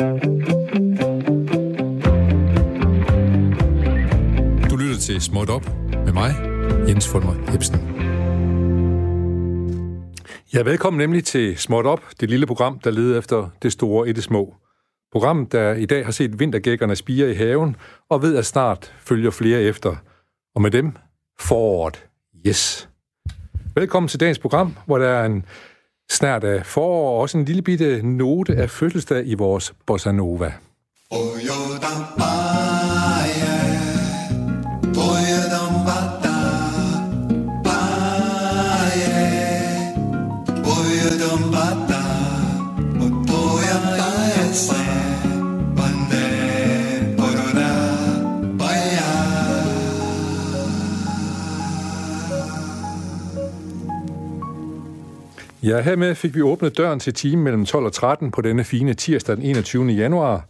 Du lytter til Småt Op med mig, Jens Fulmer Ebsen. Ja, velkommen nemlig til Småt Op, det lille program, der leder efter det store i det små. Program, der i dag har set vintergækkerne spire i haven, og ved at snart følger flere efter. Og med dem foråret. Yes. Velkommen til dagens program, hvor der er en snart af forår og også en lille bitte note af fødselsdag i vores bossa nova. Ja, hermed fik vi åbnet døren til timen mellem 12 og 13 på denne fine tirsdag den 21. januar.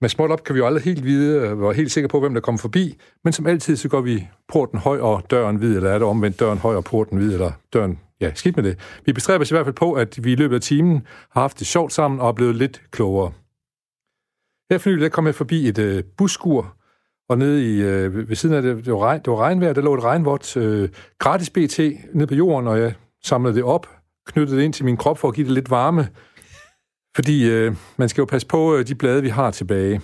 Med småt op kan vi jo aldrig helt vide, øh, være helt sikre på, hvem der kommer forbi, men som altid, så går vi porten høj og døren vid, eller er det omvendt døren høj og porten vid, eller døren, ja, skidt med det. Vi bestræber os i hvert fald på, at vi i løbet af timen har haft det sjovt sammen og er blevet lidt klogere. Her for nylig, der kom jeg forbi et øh, buskur, og nede i, øh, ved siden af det, det var, regn, det var regnvejr, der lå et regnvort øh, gratis BT nede på jorden, og jeg samlede det op, knyttet det ind til min krop for at give det lidt varme. Fordi øh, man skal jo passe på øh, de blade, vi har tilbage.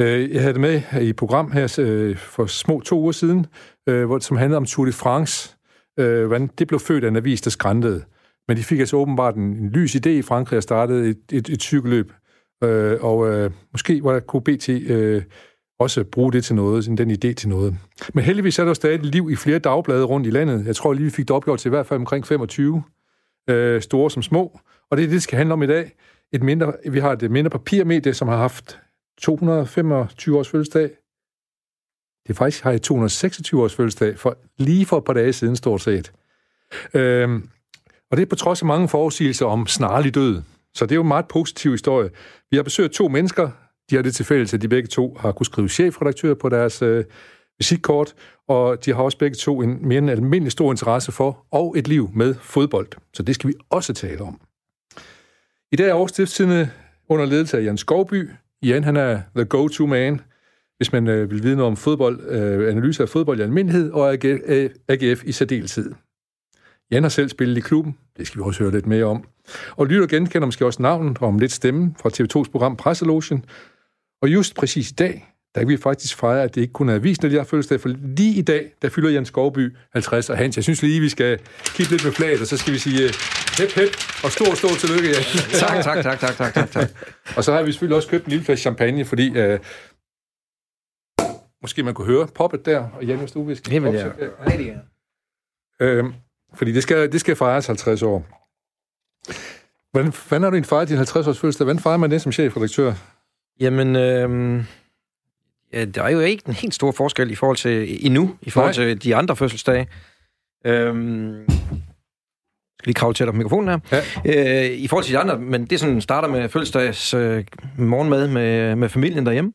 Øh, jeg havde det med i et program her øh, for små to uger siden, øh, hvor, som handlede om Tour de France. Øh, hvordan det blev født af en avis, der skræntede. Men de fik altså åbenbart en, en lys idé i Frankrig og startede et, et, et cykelløb. Øh, og øh, måske var der kunne øh, også bruge det til noget, den idé til noget. Men heldigvis er der stadig liv i flere dagblade rundt i landet. Jeg tror lige, vi fik det opgjort til i hvert fald omkring 25, øh, store som små. Og det er det, det skal handle om i dag. Et mindre, vi har et mindre papirmedie, som har haft 225 års fødselsdag. Det er faktisk har jeg 226 års fødselsdag, for, lige for et par dage siden stort set. Øhm, og det er på trods af mange forudsigelser om snarlig død. Så det er jo en meget positiv historie. Vi har besøgt to mennesker, de har det til fælles, at de begge to har kunnet skrive chefredaktør på deres øh, visitkort, og de har også begge to en mere end almindelig stor interesse for, og et liv med fodbold. Så det skal vi også tale om. I dag er årstiftstidende under ledelse af Jan Skovby. Jan, han er the go-to man, hvis man øh, vil vide noget om fodbold, øh, analyse af fodbold i almindelighed, og AGF i særdeleshed. Jan har selv spillet i klubben, det skal vi også høre lidt mere om. Og lytter genkender måske også navnet og om lidt stemmen fra TV2's program Presselogen, og just præcis i dag, der kan vi faktisk fejre, at det ikke kun er avisen, når de har fødselsdag, for lige i dag, der fylder Jens Skovby 50, og Hans, jeg synes lige, vi skal kigge lidt med flaget, og så skal vi sige hep, hep, og stor, stor tillykke, ja. tak, tak, tak, tak, tak, tak, tak. og så har vi selvfølgelig også købt en lille flaske champagne, fordi uh, måske man kunne høre poppet der, og Jan, hvis du vil Jamen, ja. ja. Uh, fordi det skal, det skal fejres 50 år. Hvordan, hvordan har du en fejret din 50 års fødselsdag? Hvordan fejrer man det som chefredaktør? Jamen, øh, der er jo ikke en helt stor forskel i forhold til endnu, i forhold Nej. til de andre fødselsdage. Øh, skal lige kravle tæt på mikrofonen her. Ja. Øh, I forhold til de andre, men det sådan starter med fødselsdags øh, morgenmad med, med familien derhjemme.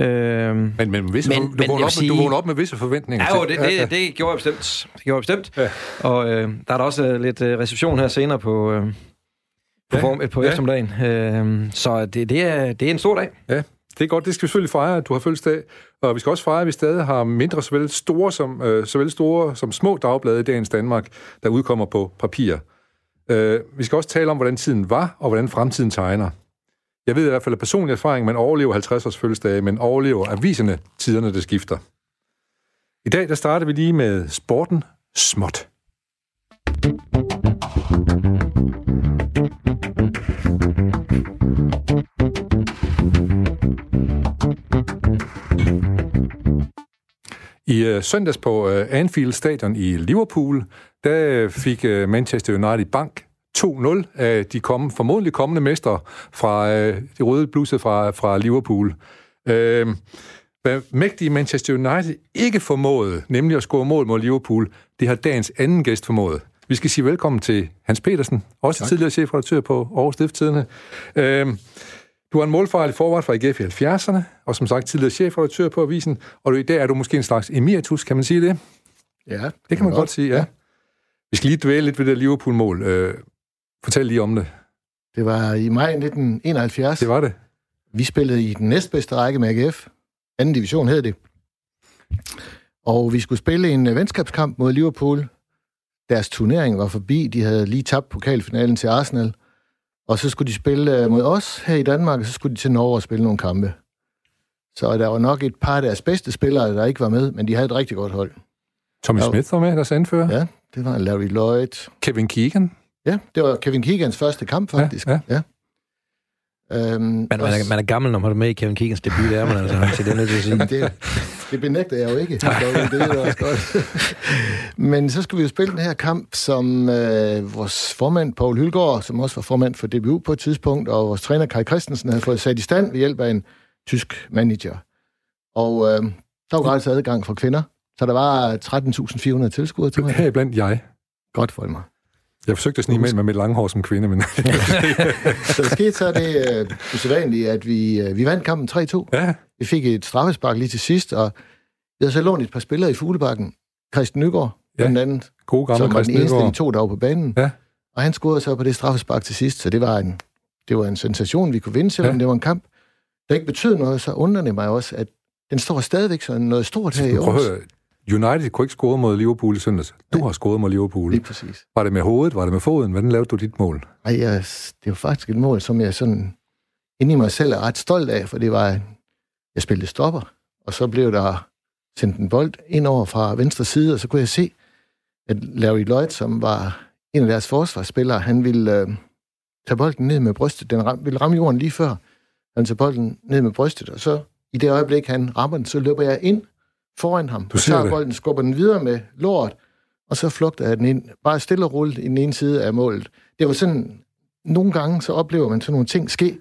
Øh, men, men, visse, men, du, men op, sige, med, du vågner op med visse forventninger. Ja, jo, det, det, det, det gjorde jeg bestemt. Det gjorde jeg bestemt. Ja. Og øh, der er der også lidt øh, reception her senere på, øh, på, ja. form, på ja. eftermiddagen. Øh, så det, det, er, det er en stor dag. Ja, det er godt. Det skal vi selvfølgelig fejre, at du har fødselsdag. Og vi skal også fejre, at vi stadig har mindre såvel store som, øh, såvel store som små dagblade i dagens Danmark, der udkommer på papir. Øh, vi skal også tale om, hvordan tiden var, og hvordan fremtiden tegner. Jeg ved i hvert fald af personlig erfaring, man overlever 50 års fødselsdage, men overlever aviserne tiderne, det skifter. I dag der starter vi lige med sporten småt. I uh, søndags på uh, Anfield Stadion i Liverpool, der fik uh, Manchester United bank 2-0 af de komme, formodentlig kommende mestre fra uh, de røde bluser fra, fra Liverpool. Uh, hvad mægtige Manchester United ikke formåede, nemlig at score mål mod Liverpool, det har dagens anden gæst formået. Vi skal sige velkommen til Hans Petersen, også tak. tidligere chefredaktør på Aarhus Stifttidene. Uh, du er en målfarlig forvart fra IGF i 70'erne, og som sagt tidligere chefredaktør på avisen, og i dag er du måske en slags emeritus, kan man sige det? Ja. Det kan man godt sige, ja. ja. Vi skal lige dvæle lidt ved det Liverpool-mål. Øh, fortæl lige om det. Det var i maj 1971. Det var det. Vi spillede i den næstbedste række med AGF. Anden division hed det. Og vi skulle spille en øh, venskabskamp mod Liverpool. Deres turnering var forbi. De havde lige tabt pokalfinalen til Arsenal. Og så skulle de spille øh, mod os her i Danmark, og så skulle de til Norge og spille nogle kampe. Så der var nok et par af deres bedste spillere, der ikke var med, men de havde et rigtig godt hold. Tommy Ja. Smith var med, deres anfører. Ja, det var Larry Lloyd. Kevin Keegan. Ja, det var Kevin Keegans første kamp, faktisk. Ja, ja. Øhm, Man, man, er, man er gammel, når man er med i Kevin Keegans debut, det er man altså. Så det er nødt til at sige. det, det benægter jeg jo ikke. Det er det er også godt. Men så skulle vi jo spille den her kamp, som øh, vores formand, Paul Hylgaard, som også var formand for DBU på et tidspunkt, og vores træner Kai Christensen havde fået sat i stand ved hjælp af en tysk manager. Og øh, der var gratis adgang for kvinder, så der var 13.400 tilskuere til mig. Heriblandt jeg. Godt for mig. Jeg forsøgte at snige med med mit lange hår som kvinde, men Så der skete så det øh, usædvanlige, at vi, øh, vi vandt kampen 3-2. ja, Vi fik et straffespark lige til sidst, og vi havde så lånt et par spillere i Fuglebakken. Christian Nygaard, Ja. blandt andet, gode gamle som var den Christian eneste af de Nygaard. to, der var på banen. Ja. Og han scorede så på det straffespark til sidst, så det var en, det var en sensation, vi kunne vinde, selvom Ja. det var en kamp, der ikke betød noget, så undrer det mig også, at den står stadigvæk sådan noget stort her i år. United kunne ikke score mod Liverpool i søndags. Du har scoret mod Liverpool. Lige præcis. Var det med hovedet? Var det med foden? Hvordan lavede du dit mål? Ej, jeg, det var faktisk et mål, som jeg sådan inde i mig selv er ret stolt af, for det var, jeg spillede stopper, og så blev der sendt en bold ind over fra venstre side, og så kunne jeg se, at Larry Lloyd, som var en af deres forsvarsspillere, han ville øh, tage bolden ned med brystet. Den ram, ville ramme jorden lige før, han tager bolden ned med brystet, og så i det øjeblik, han rammer den, så løber jeg ind foran ham, Du tager det. bolden, skubber den videre med lort, og så flugter jeg den ind, bare stille og roligt i den ene side af målet. Det var sådan, nogle gange så oplever man sådan nogle ting ske,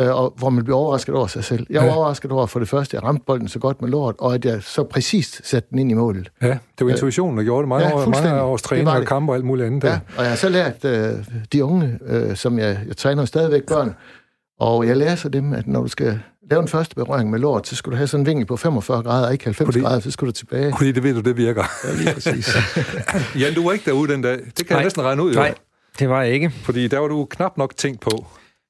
øh, og, hvor man bliver overrasket over sig selv. Jeg var Ja. overrasket over for det første, at jeg ramte bolden så godt med lort, og at jeg så præcist satte den ind i målet. Ja, det var intuitionen, der gjorde det. Mange, Ja, år, mange års træning og det. kampe og alt muligt andet. Der. Ja, og jeg har så lært øh, de unge, øh, som jeg, jeg træner stadigvæk børn, og jeg lærer så dem, at når du skal lave en første berøring med lort, så skal du have sådan en vinkel på 45 grader, og ikke 90 Fordi- grader, så skal du tilbage. Fordi det ved du, det virker. Ja, lige præcis. Jan, du var ikke derude den dag. Det kan Nej. jeg næsten regne ud, jo. Nej, det var jeg ikke. Fordi der var du knap nok tænkt på.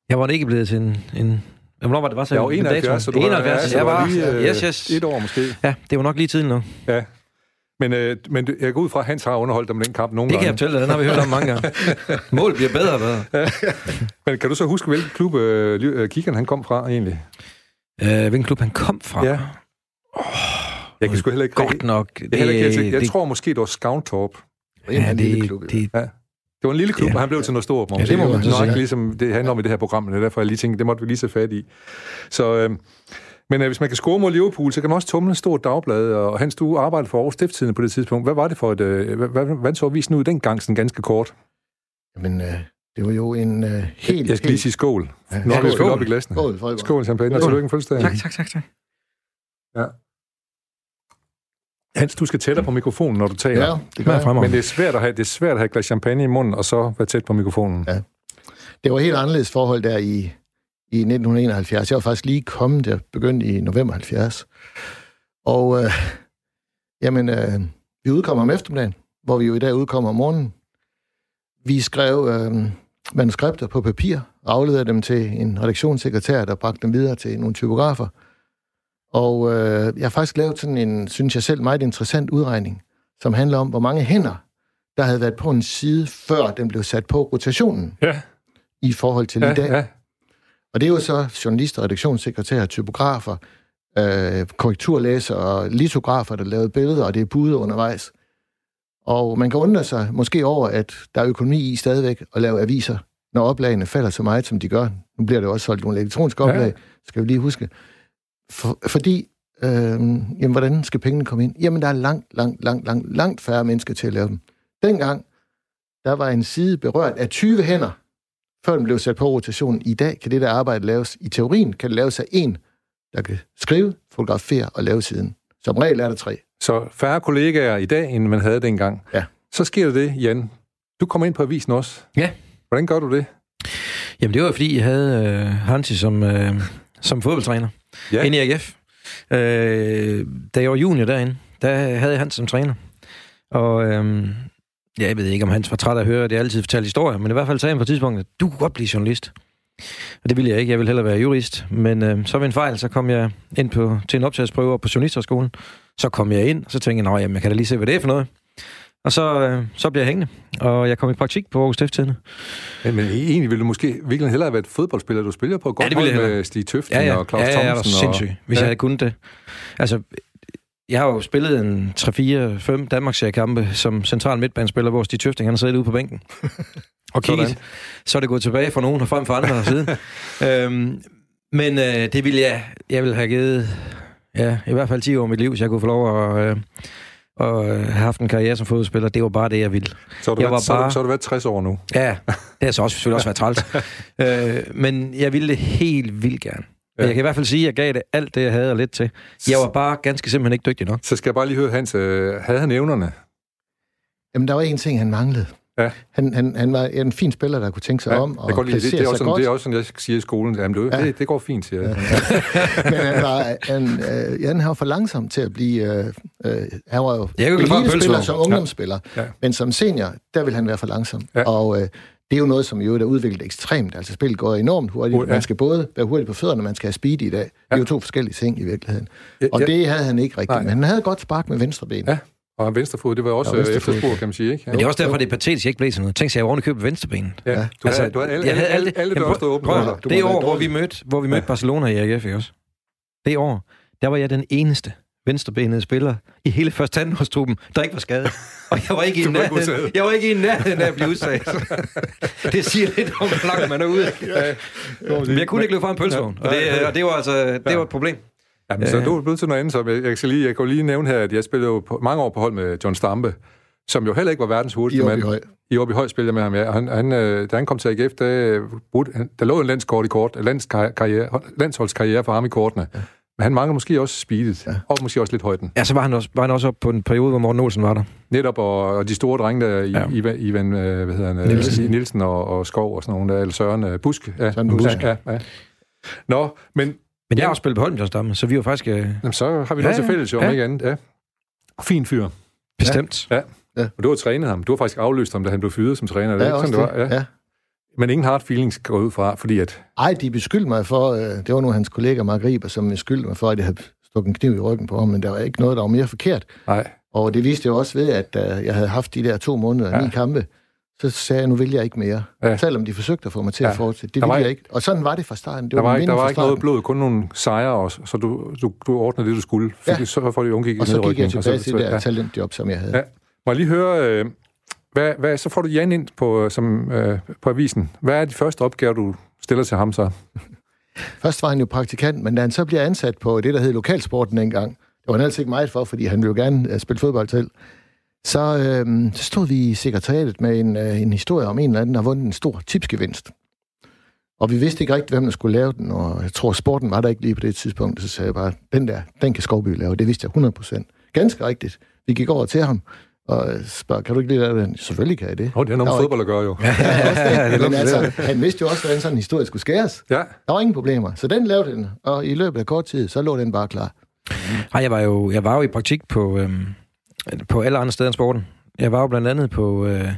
Jeg var ikke blevet til en... en Hvornår var det? Var så Jeg var en 71, dato? så du var, 71, ja, så jeg var... lige, øh, yes, yes. et år måske. Ja, det var nok lige tiden nu. Ja. Men, øh, men du- jeg går ud fra, at Hans har underholdt dig med den kamp nogle Det kan jeg gange. fortælle dig, den har vi hørt om mange gange. Mål bliver bedre og bedre. Men kan du så huske, hvilken klub øh, øh, Kickeren han kom fra egentlig? Øh, hvilken klub han kom fra? Ja. Jeg kan sgu heller ikke... Godt nok. Jeg, jeg, heller ikke, sikker. jeg det, tror måske, det var Skavntorp. En ja, ja, lille det, klub. det, Det var en lille klub, Ja. og han blev til noget stort. Ja, det må man så Nok sige. ligesom det handler om i det her program, det er derfor, jeg lige tænkte, det måtte vi lige se fat i. Så, øh, men øh, hvis man kan score mod Liverpool, så kan man også tumle et stort dagblad, og Hans, du arbejdede for Aarhus Stifttidende på det tidspunkt. Hvad var det for et... Øh, hvad, hvad, hvad så avisen ud dengang, sådan ganske kort? Men øh, det var jo en øh, helt... Jeg skal lige sige skål. Ja, har vi op i glasene. Skål, Folker. Skål, champagne, og tillykke med fødselsdagen. tak, tak, tak, tak. Hans, du skal tættere på mikrofonen, når du taler. Ja, det gør jeg. Men det er svært at have, det er svært at have et glas champagne i munden, og så være tæt på mikrofonen. Ja. Det var helt anderledes forhold der i, i 1971. Jeg var faktisk lige kommet, jeg begyndte i november 70. Og øh, jamen, øh, vi udkommer om eftermiddagen, hvor vi jo i dag udkommer om morgenen. Vi skrev øh, manuskripter på papir og afleverede dem til en redaktionssekretær, der bragte dem videre til nogle typografer. Og øh, jeg har faktisk lavet sådan en, synes jeg selv, meget interessant udregning, som handler om, hvor mange hænder, der havde været på en side, før den blev sat på rotationen Ja, i forhold til ja, i dag. ja. Og det er jo så journalister, redaktionssekretærer, typografer, øh, korrekturlæser og litografer, der lavede billeder, og det er budet undervejs. Og man kan undre sig måske over, at der er økonomi i stadigvæk at lave aviser, når oplagene falder så meget, som de gør. Nu bliver jo også solgt nogle elektroniske Ja. oplag, skal vi lige huske. For, fordi, øh, jamen, hvordan skal pengene komme ind? Jamen, der er langt, langt, langt, langt, langt færre mennesker til at lave dem. Dengang, der var en side berørt af 20 hænder, før den blev sat på rotation. I dag kan det der arbejde laves, i teorien kan det laves af en, der kan skrive, fotografere og lave siden. Som regel er der tre. Så færre kollegaer i dag, end man havde dengang. Ja. Så sker der det, Jan. Du kommer ind på avisen også. Ja. Hvordan gør du det? Jamen, det var fordi, jeg havde øh, Hansi som, øh, som fodboldtræner Ja. inde i AGF. Øh, da jeg var junior derinde, der havde jeg Hans som træner. Og øh, Ja, jeg ved ikke, om han var træt af at høre, at jeg altid fortalte historier, men i hvert fald sagde han på et tidspunkt, at du kunne godt blive journalist. Og det ville jeg ikke, jeg ville hellere være jurist. Men øh, så ved en fejl, så kom jeg ind på, til en optagsprøve på journalisterskolen. Så kom jeg ind, og så tænkte jeg, at jeg kan da lige se, hvad det er for noget. Og så, øh, så bliver jeg hængende, og jeg kom i praktik på Aarhus Stifttidende. Ja, men egentlig ville du måske virkelig hellere have været fodboldspiller. Du spiller på et godt ja, hold med Stig Tøfting ja, ja. og Claus ja, ja, Thomsen. Ja, sindssygt, hvis ja. jeg havde kunnet det. Altså, jeg har jo spillet en 3-4-5 Danmarks kampe som central midtbanespiller, hvor Stig Tøfting han siddet ude på bænken. og kigget. Så er det gået tilbage fra nogen og frem for andre siden. øhm, men øh, det ville jeg, jeg ville have givet ja, i hvert fald 10 år af mit liv, så jeg kunne få lov at, øh, og have haft en karriere som fodboldspiller. Det var bare det, jeg ville. Så har du, jeg været, var bare... så, så har du været 60 år nu? Ja, det har så også, selvfølgelig også været træls. øh, men jeg ville det helt vildt gerne. Ja. Jeg kan i hvert fald sige, at jeg gav det alt det, jeg havde og lidt til. Jeg var bare ganske simpelthen ikke dygtig nok. Så skal jeg bare lige høre, Hans, øh, havde han evnerne? Jamen, der var en ting, han manglede. Ja. Han, han, han var en fin spiller, der kunne tænke sig ja, om og det, det, det, er også sådan, det er også sådan, jeg siger i skolen. Jamen, det, ja. det, det går fint, siger jeg. Ja. Men han, var, han, øh, ja, han var for langsom til at blive... Øh, øh, han var jo elitespiller som ungdomsspiller, ja. Ja. men som senior, der vil han være for langsom. Ja. Og øh, det er jo noget, som jo er udviklet ekstremt. Altså, spillet går enormt hurtigt. Ja. Man skal både være hurtig på fødderne, man skal have speed i dag. Det er jo to forskellige ting i virkeligheden. Ja, og ja. det havde han ikke rigtigt. Nej. Men han havde godt spark med venstre ben. Ja. Og venstrefod, det var også ja, efterspurgt, kan man sige, ikke? Ja. Men det er også derfor, det er patetisk, at jeg ikke blev sådan noget. Tænk sig, at jeg oven købe venstrebenet. Ja, du, altså, havde, du havde alle, alle, alle, alle åbne. Prøv, det år, hvor vi mødte, hvor vi mødte ja. Barcelona i AGF, ikke også? Det år, der var jeg den eneste venstrebenede spiller i hele første tandhårdstruppen, der ikke var skadet. Og jeg var ikke i nærheden, jeg var ikke i nærheden af at blive udsat. det siger lidt om, hvor langt man er ude. Ja. Men jeg kunne ikke løbe fra en pølsevogn, og det, og det var altså det var et problem. Jamen, så du er blevet til noget andet, så jeg, jeg, skal lige, jeg kan lige nævne her, at jeg spillede jo på, mange år på hold med John Stampe, som jo heller ikke var verdens hurtigste mand. I Høj. I Åby Høj spillede med ham, ja. Han, han, øh, da han kom til AGF, der, der lå en landskort i kort, landskarriere, landsholdskarriere for ham i kortene. Ja. Men han mangler måske også speedet, ja. og måske også lidt højden. Ja, så var han også, var han også op på en periode, hvor Morten Olsen var der. Netop, og, og de store drenge der, ja. Ivan, Ivan øh, hvad hedder han, Nielsen, Nielsen og, og Skov og sådan nogle der, eller Søren Busk. Ja, Søren Busk. Ja, ja. Nå, men men jeg har også spillet på Holmjørnsdamme, så vi var faktisk... Øh... Jamen, så har vi noget ja, til fælles, jo, ja. om ikke andet. Ja. Fin fyr. Bestemt. Ja. ja. Og du har trænet ham. Du har faktisk afløst ham, da han blev fyret som træner. Det ja, ikke sådan, det var? Ja. ja. Men ingen hard feelings går ud fra, fordi at... Ej, de beskyldte mig for... Øh, det var nu hans kollega Mark Riber, som beskyldte mig for, at jeg havde stukket en kniv i ryggen på ham, men der var ikke noget, der var mere forkert. Nej. Og det viste jeg også ved, at uh, jeg havde haft de der to måneder, ja. ni kampe, så sagde jeg, nu vil jeg ikke mere. Ja. Selvom de forsøgte at få mig til ja. at fortsætte. Det ville jeg ikke. Og sådan var det fra starten. Det der var, var, ikke, der var ikke noget blod, kun nogle sejre også, så du, du, du ordnede det, du skulle. Fik ja. så for, at ungik Og så gik jeg tilbage til det der ja. talentjob, som jeg havde. Ja. Må jeg lige høre, øh, hvad, hvad, så får du Jan ind på, som, øh, på avisen. Hvad er de første opgaver, du stiller til ham så? Først var han jo praktikant, men da han så bliver ansat på det, der hed lokalsporten engang, det var han altid ikke meget for, fordi han ville jo gerne uh, spille fodbold til. Så, øh, så stod vi i sekretariatet med en, øh, en historie om en eller anden, der har vundet en stor tipsgevinst. Og vi vidste ikke rigtigt, hvem der skulle lave den, og jeg tror, sporten var der ikke lige på det tidspunkt. Så sagde jeg bare, den der, den kan Skovby lave. Det vidste jeg 100%. Ganske rigtigt. Vi gik over til ham, og spørger, kan du ikke lige lave den? Selvfølgelig kan jeg det. Oh, det er noget fodbold at gøre, jo. ja, ja, det. Men altså, han vidste jo også, hvordan sådan en historie skulle skæres. Ja. Der var ingen problemer. Så den lavede den, og i løbet af kort tid, så lå den bare klar. Nej, jeg var jo, jeg var jo i praktik på, øhm, på alle andre steder end sporten. Jeg var jo blandt andet på, øh,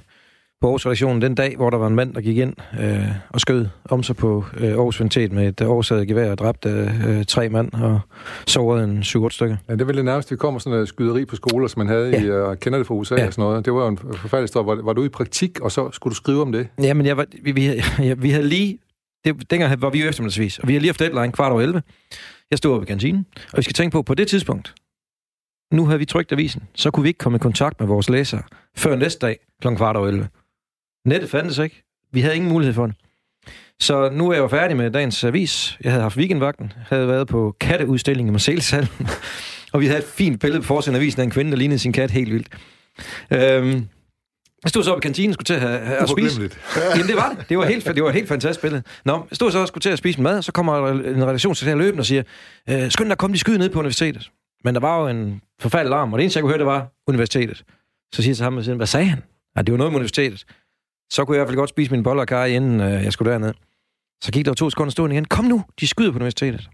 på Aarhus den dag, hvor der var en mand, der gik ind øh, og skød om sig på øh, Aarhus Ventet med et oversaget gevær og dræbte øh, tre mand og sårede en 7-8 stykker. Ja, det vel det nærmeste, vi kommer sådan en skyderi på skoler, som man havde ja. i, og uh, kender det fra USA ja. og sådan noget. Det var jo en forfærdelig historie. Var, var du i praktik, og så skulle du skrive om det? Ja, men jeg var, vi, vi, ja, vi havde lige... Det, dengang var vi jo eftermiddagsvis, og vi havde lige haft deadline kvart over 11. Jeg stod oppe i kantinen, og vi skal tænke på, på det tidspunkt, nu havde vi trykt avisen, så kunne vi ikke komme i kontakt med vores læsere før næste dag kl. kvart over 11. Nettet fandtes ikke. Vi havde ingen mulighed for det. Så nu er jeg jo færdig med dagens avis. Jeg havde haft weekendvagten, havde været på katteudstillingen i Marseilleshallen, og vi havde et fint billede på forsiden af avisen af en kvinde, der lignede sin kat helt vildt. Øhm, jeg stod så op i kantinen og skulle til at, have, have at spise. Jamen, det var det. Det var, helt, det var helt fantastisk billede. Nå, jeg stod så og skulle til at spise mad, og så kommer en redaktion til at løbe og siger, øh, skynd dig, kom de skyde ned på universitetet. Men der var jo en forfaldet larm, og det eneste, jeg kunne høre, det var universitetet. Så siger jeg til ham, hvad sagde han? Ja, det var noget med universitetet. Så kunne jeg i hvert fald godt spise min boller og kaj, inden øh, jeg skulle derned. Så gik der to sekunder stående igen. Kom nu, de skyder på universitetet.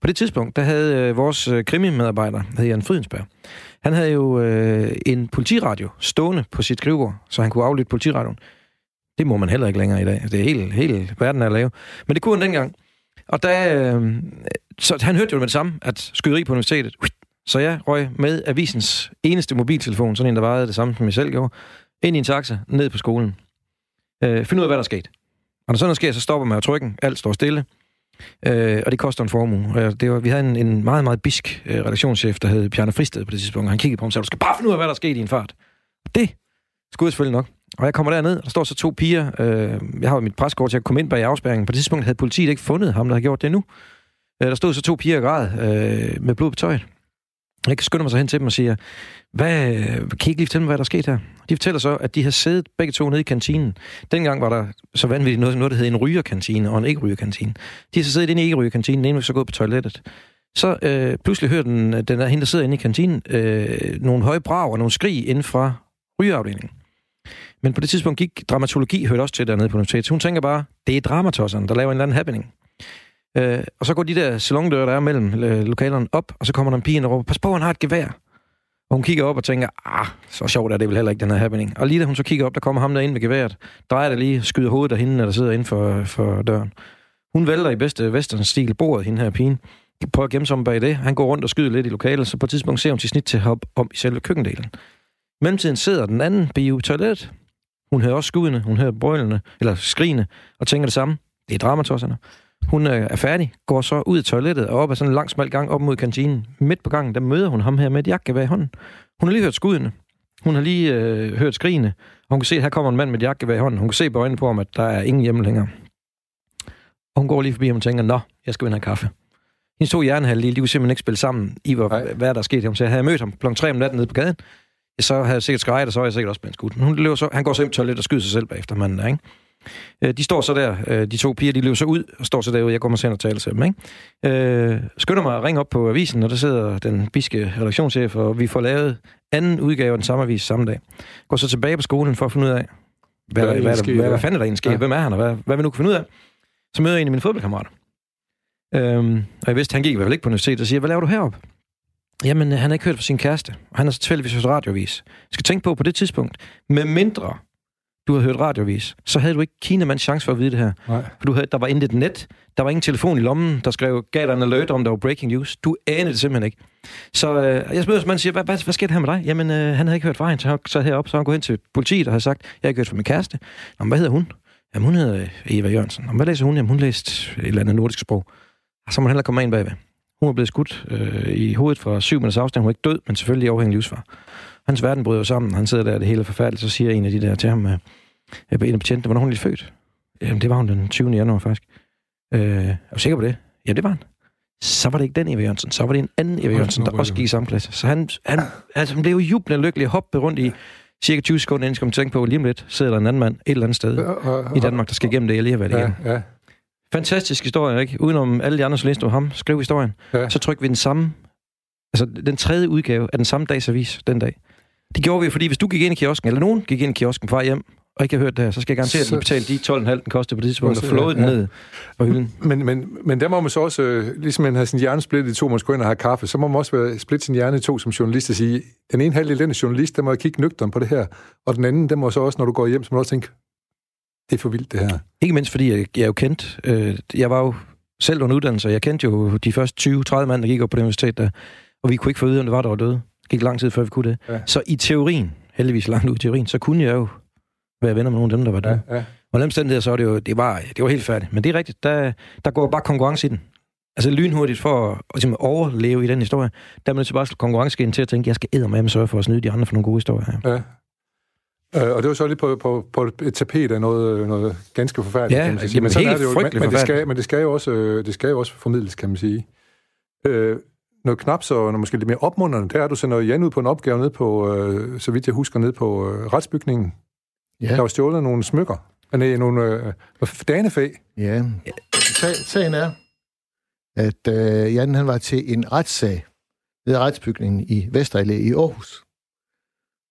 På det tidspunkt, der havde øh, vores øh, krimimedarbejder, hed Jan Fridensberg, han havde jo øh, en politiradio stående på sit skrivebord, så han kunne aflytte politiradioen. Det må man heller ikke længere i dag. Det er helt, helt verden at lave. Men det kunne han dengang. Og da, øh, så han hørte jo med det samme, at skyderi på universitetet, så jeg røg med avisens eneste mobiltelefon, sådan en, der vejede det samme, som jeg selv gjorde, ind i en taxa, ned på skolen. Øh, find ud af, hvad der er sket. Og når sådan noget sker, så stopper man at trykken. Alt står stille. Øh, og det koster en formue. det var, vi havde en, en meget, meget bisk øh, redaktionschef, der hed Bjarne Fristed på det tidspunkt. Han kiggede på ham og sagde, du skal bare finde ud af, hvad der er sket i en fart. Det skulle jeg selvfølgelig nok. Og jeg kommer derned, og der står så to piger. Øh, jeg har mit preskort til at komme ind bag afspærringen. På det tidspunkt havde politiet ikke fundet ham, der havde gjort det nu. Øh, der stod så to piger i grad øh, med blod på tøjet. Jeg skynder mig så hen til dem og siger, hvad, kan I ikke lige fortælle mig, hvad der er sket her? De fortæller så, at de har siddet begge to nede i kantinen. Dengang var der så vanvittigt noget, noget der hed en rygerkantine og en ikke-rygerkantine. De har så siddet inde i ikke-rygerkantinen, inden vi så gået på toilettet. Så øh, pludselig hører den, den der, hende, der sidder inde i kantinen, øh, nogle høje brag og nogle skrig inden fra rygeafdelingen. Men på det tidspunkt gik dramatologi, hørte også til dernede på universitetet. Hun tænker bare, det er dramatosserne, der laver en eller anden happening. Øh, og så går de der salondøre, der er mellem øh, lokalerne, op, og så kommer der en pige, ind og råber, pas på, han har et gevær. Og hun kigger op og tænker, ah, så sjovt er det vel heller ikke, den her happening. Og lige da hun så kigger op, der kommer ham der ind med geværet, drejer det lige, skyder hovedet af hende, der sidder inden for, for døren. Hun vælter i bedste western-stil bordet, hende her pigen. Prøver at gemme sig om bag det. Han går rundt og skyder lidt i lokalet, så på et tidspunkt ser hun til snit til at hoppe om i selve køkkendelen. Mellemtiden sidder den anden bio i. Hun hører også skuddene, hun hører brølene, eller skrigene, og tænker det samme. Det er dramatosserne. Hun øh, er færdig, går så ud i toilettet og op ad sådan en lang smal gang op mod kantinen. Midt på gangen, der møder hun ham her med et jakkevær i hånden. Hun har lige hørt skuddene. Hun har lige øh, hørt skrigene. Og hun kan se, at her kommer en mand med et jakkevær i hånden. Hun kan se på øjnene på ham, at der er ingen hjemme længere. Og hun går lige forbi ham og tænker, nå, jeg skal vinde en kaffe. Hendes to hjernehalve, de kunne simpelthen ikke spille sammen i, hvor, hvad der er sket. Hun siger, havde jeg mødt ham kl. 3 om natten nede på gaden, så havde jeg sikkert skrejet, og så var jeg sikkert også blevet skudt. Hun løber så, han går så ind på toilettet og skyder sig selv bagefter manden der, ikke? Øh, de står så der, øh, de to piger, de løber så ud og står så derude. Jeg går mig selv og taler til dem, ikke? Øh, skynder mig at ringe op på avisen, og der sidder den biske redaktionschef, og vi får lavet anden udgave af den samme avis samme dag. Går så tilbage på skolen for at finde ud af, hvad, hvad, hvad, hvad, hvad, hvad fanden er der egentlig sker? Ja. Hvem er han, og hvad, hvad vi nu kan finde ud af? Så møder jeg en af mine fodboldkammerater. Øhm, og jeg vidste, han gik i hvert fald ikke på universitetet, og siger, hvad laver du heroppe? Jamen, han har ikke hørt fra sin kæreste. Han har så tilfældigvis hørt radiovis. Jeg skal tænke på, på det tidspunkt, med mindre du havde hørt radiovis, så havde du ikke Kinamands chance for at vide det her. Nej. For du havde, der var intet net, der var ingen telefon i lommen, der skrev, gav dig en alert om, der var breaking news. Du anede det simpelthen ikke. Så øh, jeg spørger, man siger, hvad, hvad, hvad sker der her med dig? Jamen, øh, han havde ikke hørt fra hende, så, så herop, så han gået hen til politiet og har sagt, jeg har ikke hørt fra min kæreste. Nå, hvad hedder hun? Jamen, hun hedder Eva Jørgensen. Nå, hvad læser hun? Jamen, hun læste et eller andet nordisk sprog. Og så må han heller komme ind bagved. Hun er blevet skudt øh, i hovedet fra syv minutters afstand. Hun er ikke død, men selvfølgelig afhængig livsfar. Hans verden bryder sammen. Han sidder der, det hele er forfærdeligt. Så siger en af de der til ham, øh, en af betjentene, hvornår hun lige født? Jamen, det var hun den 20. januar faktisk. Øh, er du sikker på det? Ja, det var han. Så var det ikke den Eva Jørgensen, så var det en anden Eva Jørgensen, der også gik i samme klasse. Så han, han, altså, han blev jo jublende lykkelig og hoppede rundt i cirka 20 sekunder, inden jeg tænke på, lige om lidt sidder der en anden mand et eller andet sted i Danmark, der skal igennem det, jeg lige har været ja. Ja. Fantastisk historie, ikke? Udenom alle de andre journalister og ham skrev historien, ja. så trykker vi den samme, altså den tredje udgave af den samme dags avis den dag. Det gjorde vi, fordi hvis du gik ind i kiosken, eller nogen gik ind i kiosken fra hjem, og ikke har hørt det her, så skal jeg garantere, at de betaler de 12,5, den koster på det tidspunkt, og flået den ja. ned på hylden. Men, men, men der må man så også, øh, ligesom man har sin hjerne splittet i to, man skal ind og have kaffe, så må man også være, splitte sin hjerne i to som journalist og sige, den ene halvdel, den er journalist, der må kigge nøgteren på det her, og den anden, der må så også, når du går hjem, så må du også tænke, det er for vildt, det her. Ikke mindst, fordi jeg, jeg er jo kendt. Øh, jeg var jo selv under uddannelse, og jeg kendte jo de første 20-30 mand, der gik op på det universitet der, og vi kunne ikke få ud, om det var, der var døde. Gik lang tid, før vi kunne det. Ja. Så i teorien, heldigvis langt ud i teorien, så kunne jeg jo være venner med nogle af dem, der var der. Ja, ja. Og omstændigheder, så er det jo, det var, det var helt færdigt. Men det er rigtigt, der, der går bare konkurrence i den. Altså lynhurtigt for at, at overleve i den historie, der er man bare konkurrence til at tænke, jeg skal med at sørge for at snyde de andre for nogle gode historier. Ja. Øh, og det var så lige på, på, på et tapet af noget, noget ganske forfærdeligt, ja, kan man sige. Men, helt er det jo, men, men, det skal, men det skal jo også, øh, det skal jo også formidles, kan man sige. Øh, noget knap så noget måske lidt mere opmunderende, der er du så noget Jan ud på en opgave ned på, øh, så vidt jeg husker, ned på øh, retsbygningen. Ja. Der var stjålet nogle smykker. Nej, nogle øh, danefæ. Ja. Sagen er, at øh, Jan han var til en retssag ved retsbygningen i Vesterallé i Aarhus.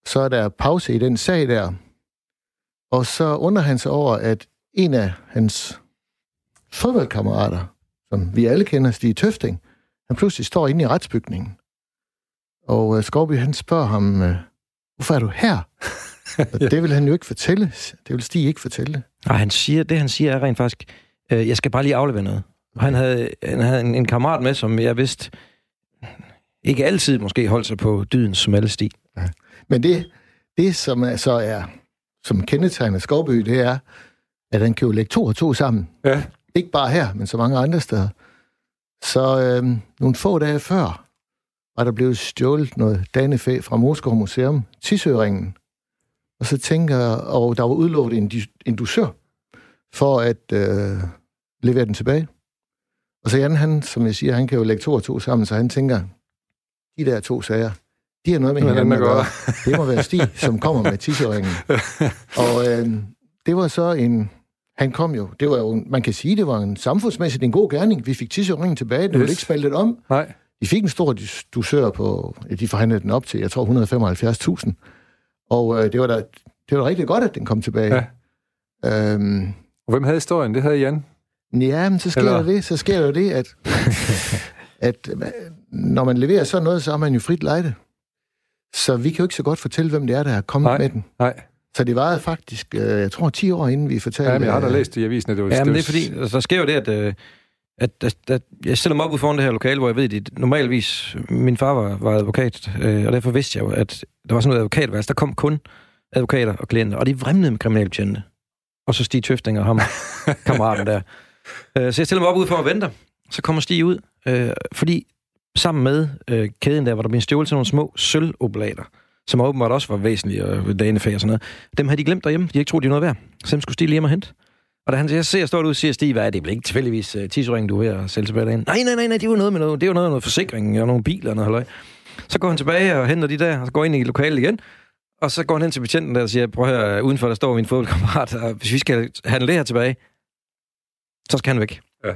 Så er der pause i den sag der, og så undrer han sig over, at en af hans fodboldkammerater, som vi alle kender, Stig Tøfting, han pludselig står inde i retsbygningen. Og øh, Skovby, han spørger ham, øh, hvorfor er du her? Og det vil han jo ikke fortælle. Det vil Stig ikke fortælle. Nej, han siger, det han siger er rent faktisk, øh, jeg skal bare lige aflevere noget. Og han havde, han havde en, en kammerat med, som jeg vidste ikke altid måske holdt sig på dydens smalle sti. Ja. Men det, det som er, så er, som kendetegner Skovby, det er, at han kan jo lægge to og to sammen. Ja. Ikke bare her, men så mange andre steder. Så øh, nogle få dage før var der blevet stjålet noget danefæ fra Moskov Museum, Tisøringen. Og så tænker jeg, og der var udlovet en, en dusør for at øh, levere den tilbage. Og så Jan, han, som jeg siger, han kan jo lægge to og to sammen, så han tænker, de der to sager, de har noget med hinanden at gøre. Det må være Stig, som kommer med tisøringen. Og øh, det var så en... Han kom jo, det var jo, man kan sige, det var en samfundsmæssigt en god gerning. Vi fik tisøringen tilbage, den yes. ikke spaltet om. Nej. De fik en stor dusør på, de forhandlede den op til, jeg tror, 175.000. Og øh, det, var da, det var da rigtig godt, at den kom tilbage. Ja. Øhm, og hvem havde historien? Det havde Jan? Ja, men så sker Eller? der det, så sker der det, at, at når man leverer sådan noget, så har man jo frit lejde. Så vi kan jo ikke så godt fortælle, hvem det er, der er kommet nej, med den. Nej. Så det var faktisk, øh, jeg tror, 10 år inden vi fortalte... Ja, men jeg har da læst i avisen, at det var... Ja, men det er fordi, altså, der sker jo det, at, øh, at, at, at jeg stiller mig op ud foran det her lokale, hvor jeg ved, at normalvis, min far var, var advokat, øh, og derfor vidste jeg jo, at der var sådan noget advokatværelse. Der kom kun advokater og klienter, og de vrimlede med kriminalbetjente. Og så Stig Tøfting og ham, kammeraten der. Øh, så jeg stiller mig op ud for at vente. Så kommer Stig ud, øh, fordi sammen med øh, kæden der, hvor der blev stjålet til nogle små sølvoblater, som åbenbart også var væsentlige og danefag og sådan noget. Dem havde de glemt derhjemme. De havde ikke troet, de var noget værd. Så dem skulle Stig lige hjem og hente. Og da han siger, ser, står ud og siger, Stig, hvad er det? Det ikke tilfældigvis uh, tisering, du er ved at sælge tilbage derinde. Nej, nej, nej, nej, det var noget med noget, det var noget, noget forsikring og nogle biler og noget halløj. Så går han tilbage og henter de der, og så går ind i lokalet igen. Og så går han hen til betjenten der og siger, prøv at høre, udenfor der står min fodboldkammerat, og hvis vi skal handle det her tilbage, så skal han væk. Ja.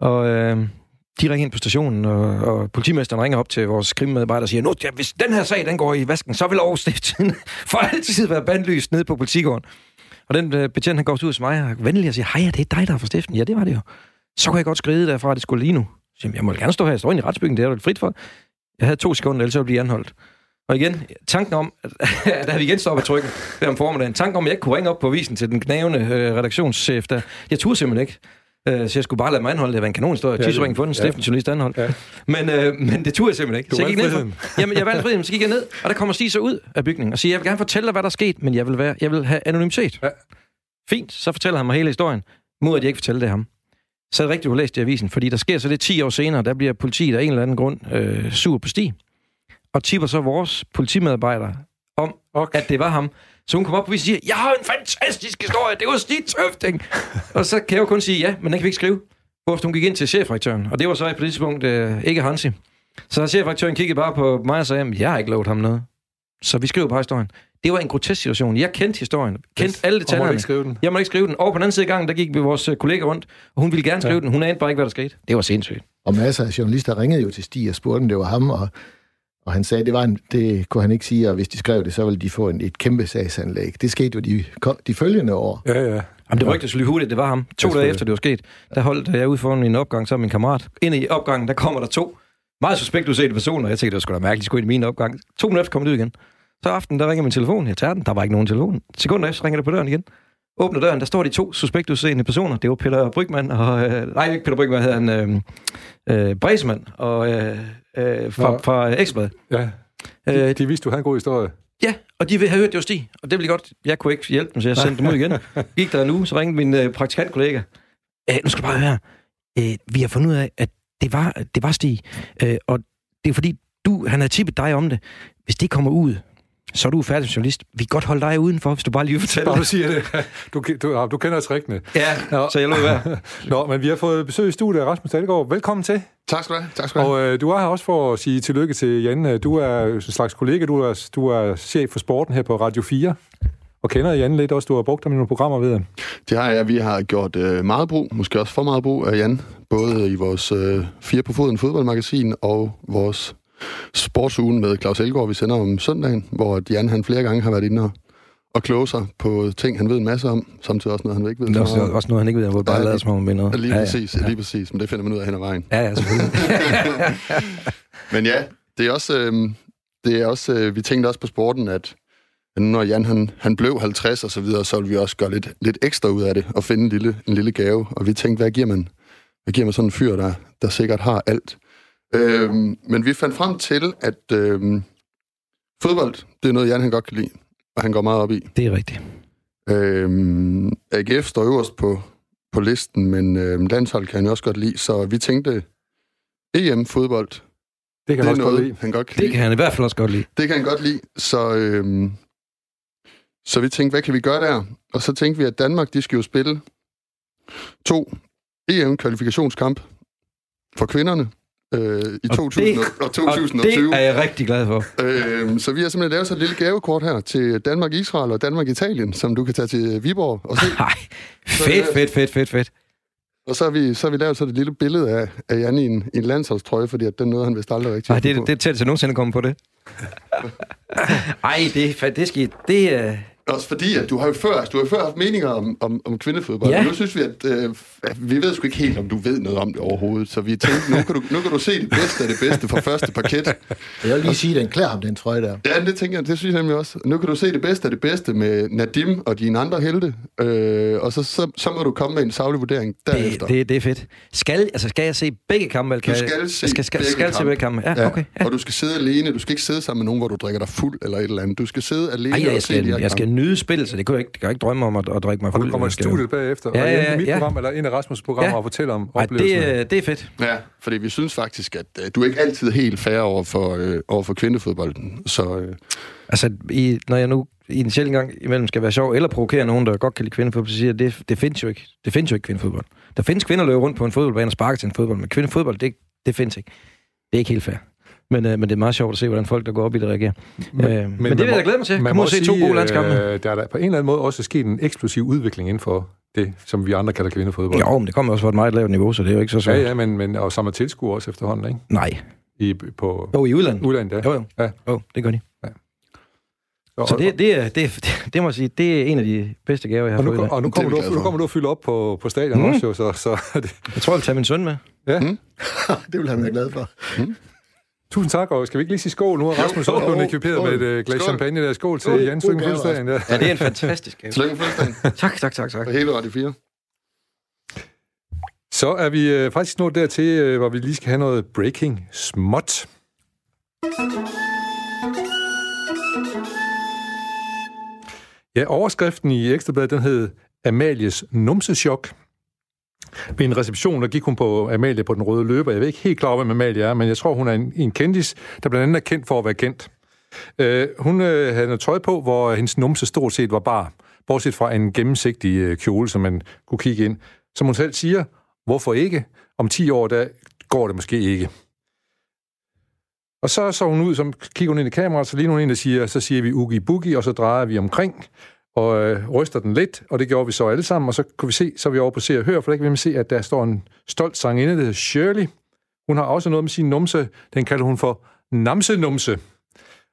Og øh, de ringer ind på stationen, og, og politimesteren ringer op til vores krimmedarbejder og siger, nu, ja, hvis den her sag den går i vasken, så vil Aarhus for altid være bandlyst nede på politigården. Og den øh, betjent, han går ud til mig og venlig og siger, hej, er det dig, der er fra stiften. Ja, det var det jo. Så kunne jeg godt skride derfra, at det skulle lige nu. Så siger, jeg må gerne stå her, jeg står inde i retsbygningen, det er du frit for. Jeg havde to sekunder, ellers så blive anholdt. Og igen, tanken om, at, da vi igen stoppede trykken der om formiddagen, tanken om, at jeg ikke kunne ringe op på avisen til den knævende øh, redaktionschef, der, jeg turde simpelthen ikke. Øh, så jeg skulle bare lade mig anholde. Det var en kanonhistorie. Ja, Tidsringen fundet, ja. Steffen journalist anholdt. Ja. Men, øh, men det turde jeg simpelthen ikke. Du så jeg gik ned for, jamen, jeg valgte friheden, så gik jeg ned, og der kommer Stig så ud af bygningen og siger, jeg vil gerne fortælle dig, hvad der er sket, men jeg vil, være, jeg vil have anonymitet. Ja. Fint, så fortæller han mig hele historien, mod at jeg ikke fortæller det ham. Så er det rigtigt, du læst i avisen, fordi der sker så det 10 år senere, der bliver politiet af en eller anden grund øh, sur på Stig, og tipper så vores politimedarbejder om, okay. at det var ham. Så hun kom op og siger, jeg har en fantastisk historie, det var Stig Tøfting. og så kan jeg jo kun sige, ja, men den kan vi ikke skrive. Hvorfor hun gik ind til chefredaktøren, og det var så på det tidspunkt øh, ikke Hansi. Så chefredaktøren kiggede bare på mig og sagde, jeg har ikke lovet ham noget. Så vi skriver bare historien. Det var en grotesk situation. Jeg kendte historien. Kendte yes. alle detaljerne. Og må ikke skrive den. Jeg må ikke skrive den. Over på den anden side af gangen, der gik vi vores øh, kollega rundt, og hun ville gerne skrive ja. den. Hun anede bare ikke, hvad der skete. Det var sindssygt. Og masser af journalister ringede jo til Stig og spurgte, om det var ham, og og han sagde, det var en, det kunne han ikke sige, og hvis de skrev det, så ville de få en, et kæmpe sagsanlæg. Det skete jo de, de følgende år. Ja, ja. Jamen, det rygtes lige hurtigt, det var ham. To dage efter det var sket, der holdt jeg ud foran min opgang sammen med min kammerat. Ind i opgangen, der kommer der to meget suspekt udsete personer. Jeg tænkte, det var sgu da mærkeligt, de skulle ind i min opgang. To minutter efter kom det ud igen. Så aften, der ringer min telefon. Jeg tager den. Der var ikke nogen telefon. Sekunder efter ringer det på døren igen. Åbner døren, der står de to suspekt udseende personer. Det var Peter Brygman og... Øh, nej, ikke Peter Brygman, hedder han... Øh, øh, Bresman og... Øh, øh, fra, fra Ekstrabladet. Ja. De, øh, de vidste, du havde en god historie. Ja, og de vil have hørt, det var Stig. Og det ville godt. Jeg kunne ikke hjælpe dem, så jeg sendte dem ud igen. Gik der nu, så ringede min øh, praktikantkollega. Æh, nu skal du bare høre. Æh, vi har fundet ud af, at det var, det var Stig. Æh, og det er fordi, du, han har tippet dig om det. Hvis det kommer ud, så er du færdig som journalist. Vi kan godt holde dig udenfor, hvis du bare lige vil fortælle det. Du siger det. Du, du, du kender os rigtigt. Ja, Nå. så jeg lå være. Nå, men vi har fået besøg i studiet af Rasmus Dahlgaard. Velkommen til. Tak skal du have. Tak skal du have. Og øh, du er her også for at sige tillykke til Jan. Du er en slags kollega. Du er, du er chef for sporten her på Radio 4. Og kender Jan lidt også? Du har brugt ham i nogle programmer, ved jeg. Det har jeg. Vi har gjort øh, meget brug, måske også for meget brug af Jan. Både i vores øh, Fire på Foden fodboldmagasin og vores sportsugen med Claus Elgaard, vi sender om søndagen, hvor Jan han flere gange har været inde og, og kloge sig på ting, han ved en masse om, samtidig også noget, han ikke ved Det er så også, også noget, han ikke ved, hvor bare lader som om han ved noget. Lige ja, præcis, Ja, lige præcis, men det finder man ud af hen ad vejen. ja, ja selvfølgelig. Men ja, det er også, øh, det er også øh, vi tænkte også på sporten, at når Jan han, han blev 50 og så videre, så ville vi også gøre lidt, lidt ekstra ud af det og finde en lille, en lille gave. Og vi tænkte, hvad giver man, hvad giver man sådan en fyr, der, der sikkert har alt? Øh, men vi fandt frem til, at øh, fodbold, det er noget, Jan han godt kan lide, og han går meget op i. det er rigtigt. Øh, AGF står øverst på, på listen, men øh, landshold kan han jo også godt lide, så vi tænkte, EM-fodbold, Det kan det han er også godt noget, lide. han godt kan Det lide. kan han i hvert fald også godt lide. Det kan han godt lide. Så, øhm, så vi tænkte, hvad kan vi gøre der? Og så tænkte vi, at Danmark, de skal jo spille to EM-kvalifikationskamp for kvinderne øh, i Og 2000, og, og Og 2020. det er jeg rigtig glad for. Øhm, så vi har simpelthen lavet så et lille gavekort her til Danmark-Israel og Danmark-Italien, som du kan tage til Viborg og se. Nej, fedt, fedt, fedt, fedt, fedt. Og så har vi, så har vi lavet så et lille billede af, af Jan i en, i en landsholdstrøje, fordi at den nåede han vist aldrig rigtig. Nej, det, på. det er tæt til nogensinde at komme på det. Ej, det, det skal... Det. Også fordi, at du har jo før, du har før haft meninger om, om, om kvindefodbold. Ja. Ja. Nu synes vi, at, øh, vi ved sgu ikke helt, om du ved noget om det overhovedet. Så vi tænkte, nu kan du, nu kan du se det bedste af det bedste fra første parket. Jeg vil lige sige, at den klæder ham, den trøje der. Ja, det tænker jeg, det synes jeg nemlig også. Nu kan du se det bedste af det bedste med Nadim og dine andre helte. Øh, og så, så, så må du komme med en savlig vurdering derefter. Det, det, det er fedt. Skal, altså, skal jeg se begge kampe? Eller kan Du jeg- skal se skal, skal, begge skal se kampe. begge kampe. Ja, okay. Ja. Og du skal sidde alene. Du skal ikke sidde sammen med nogen, hvor du drikker dig fuld eller et eller andet. Du skal sidde alene Ej, jeg, og se de skal, her jeg skal kampe. Nyde spillet, så det kan jeg ikke, det kan jeg ikke drømme om at, at drikke mig Og fuld. du kommer i studiet bagefter, Ja, og ja, i mit ja. program eller en af Rasmus' programmer Ja. og fortæller om Ej, oplevelsen. det, er- det er fedt. Ja, fordi vi synes faktisk, at øh, du er ikke altid helt fair over for, øh, over for kvindefodbolden. Så øh, Altså, i, når jeg nu i en sjældent gang imellem skal være sjov, eller provokere nogen, der godt kan lide kvindefodbold, så siger det, det findes jo ikke. Det findes jo ikke kvindefodbold. Der findes kvinder, der løber rundt på en fodboldbane og sparker til en fodbold, men kvindefodbold, det, det findes ikke. Det er ikke helt fair. Men, øh, men det er meget sjovt at se, hvordan folk, der går op i det, reagerer. Men, øh, men, men det vil jeg da glæde mig til. man Kom må ud og se to gode landskampe. Øh, der er der på en eller anden måde også sket en eksplosiv udvikling inden for det, som vi andre kalder kvindefodbold. Jo, men det kommer også fra et meget lavt niveau, så det er jo ikke så Ja, svært. ja, men, men og som er tilskuer også efterhånden, ikke? Nej. I, på Jo, i udlandet. udlandet, ja. Jo, jo. Ja. Jo, det gør de. Og, Så det, det, er, det, er- det må jeg sige, det er en af de bedste gaver, jeg har og, nu, fået. og nu, Det er kommer du, nu kommer du at fylde op på, på stadion Mm. mm. også, jo, så, så det, Jeg tror, jeg vil tage min søn med. det vil han være glad for. Tusind tak, og skal vi ikke lige sige skål? Nu har Rasmus også blevet ekviperet skål. med et øh, glas Skål. champagne der. Skål til Skål. Jens Lykke fødselsdagen. Ja. Ja, det er en fantastisk gave. tillykke fødselsdagen. Tak, tak, tak, tak. Og hele Radio 4. Så er vi øh, faktisk nået dertil, øh, hvor vi lige skal have noget breaking småt. Ja, overskriften i Ekstrabladet, den hed Amalies numsechok. Ved en reception, der gik hun på Amalie på den røde løber. Jeg ved ikke helt klar hvem Amalie er, men jeg tror, hun er en, en kendis, der blandt andet er kendt for at være kendt. Øh, hun øh, havde noget tøj på, hvor hendes numse stort set var bar, bortset fra en gennemsigtig øh, kjole, som man kunne kigge ind. Som hun selv siger, hvorfor ikke? Om 10 år, der går det måske ikke. Og så så hun ud, som kigger hun ind i kameraet, så lige nu en, der siger, så siger vi ugi boogie, og så drejer vi omkring, og øh, ryster den lidt, og det gjorde vi så alle sammen, og så kunne vi se, så er vi over på Se og Hør, for der kan vi se, at der står en stolt sanginde, der hedder Shirley. Hun har også noget med sin numse, den kalder hun for namse-numse.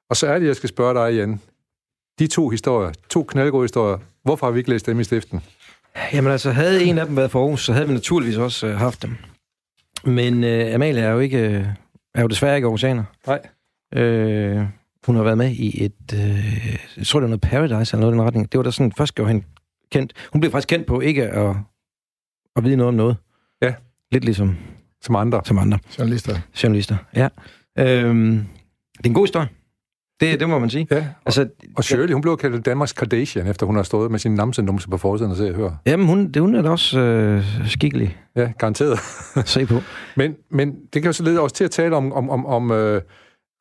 Og så er det, jeg skal spørge dig, Jan. De to historier, to knaldgode historier, hvorfor har vi ikke læst dem i stiften? Jamen altså, havde en af dem været for Aarhus, så havde vi naturligvis også øh, haft dem. Men øh, Amalie er jo ikke, øh, er jo desværre ikke aarhusianer. Nej. Øh, hun har været med i et, øh, jeg tror det var noget Paradise eller noget i den retning. Det var da sådan, først gjorde hende kendt. Hun blev faktisk kendt på ikke at, at vide noget om noget. Ja. Lidt ligesom Som andre. som andre Journalister. journalister. Ja. Øhm, det er en god historie. Det, det må man sige. Ja, Altså, og Shirley, hun blev kaldt Danmarks Kardashian, efter hun har stået med sin namse-numse på forsiden og se og høre. jamen, hun, det, hun er da også øh, skikkelig Ja, garanteret. se på. Men, men det kan jo så lede os til at tale om, om, om, om uh,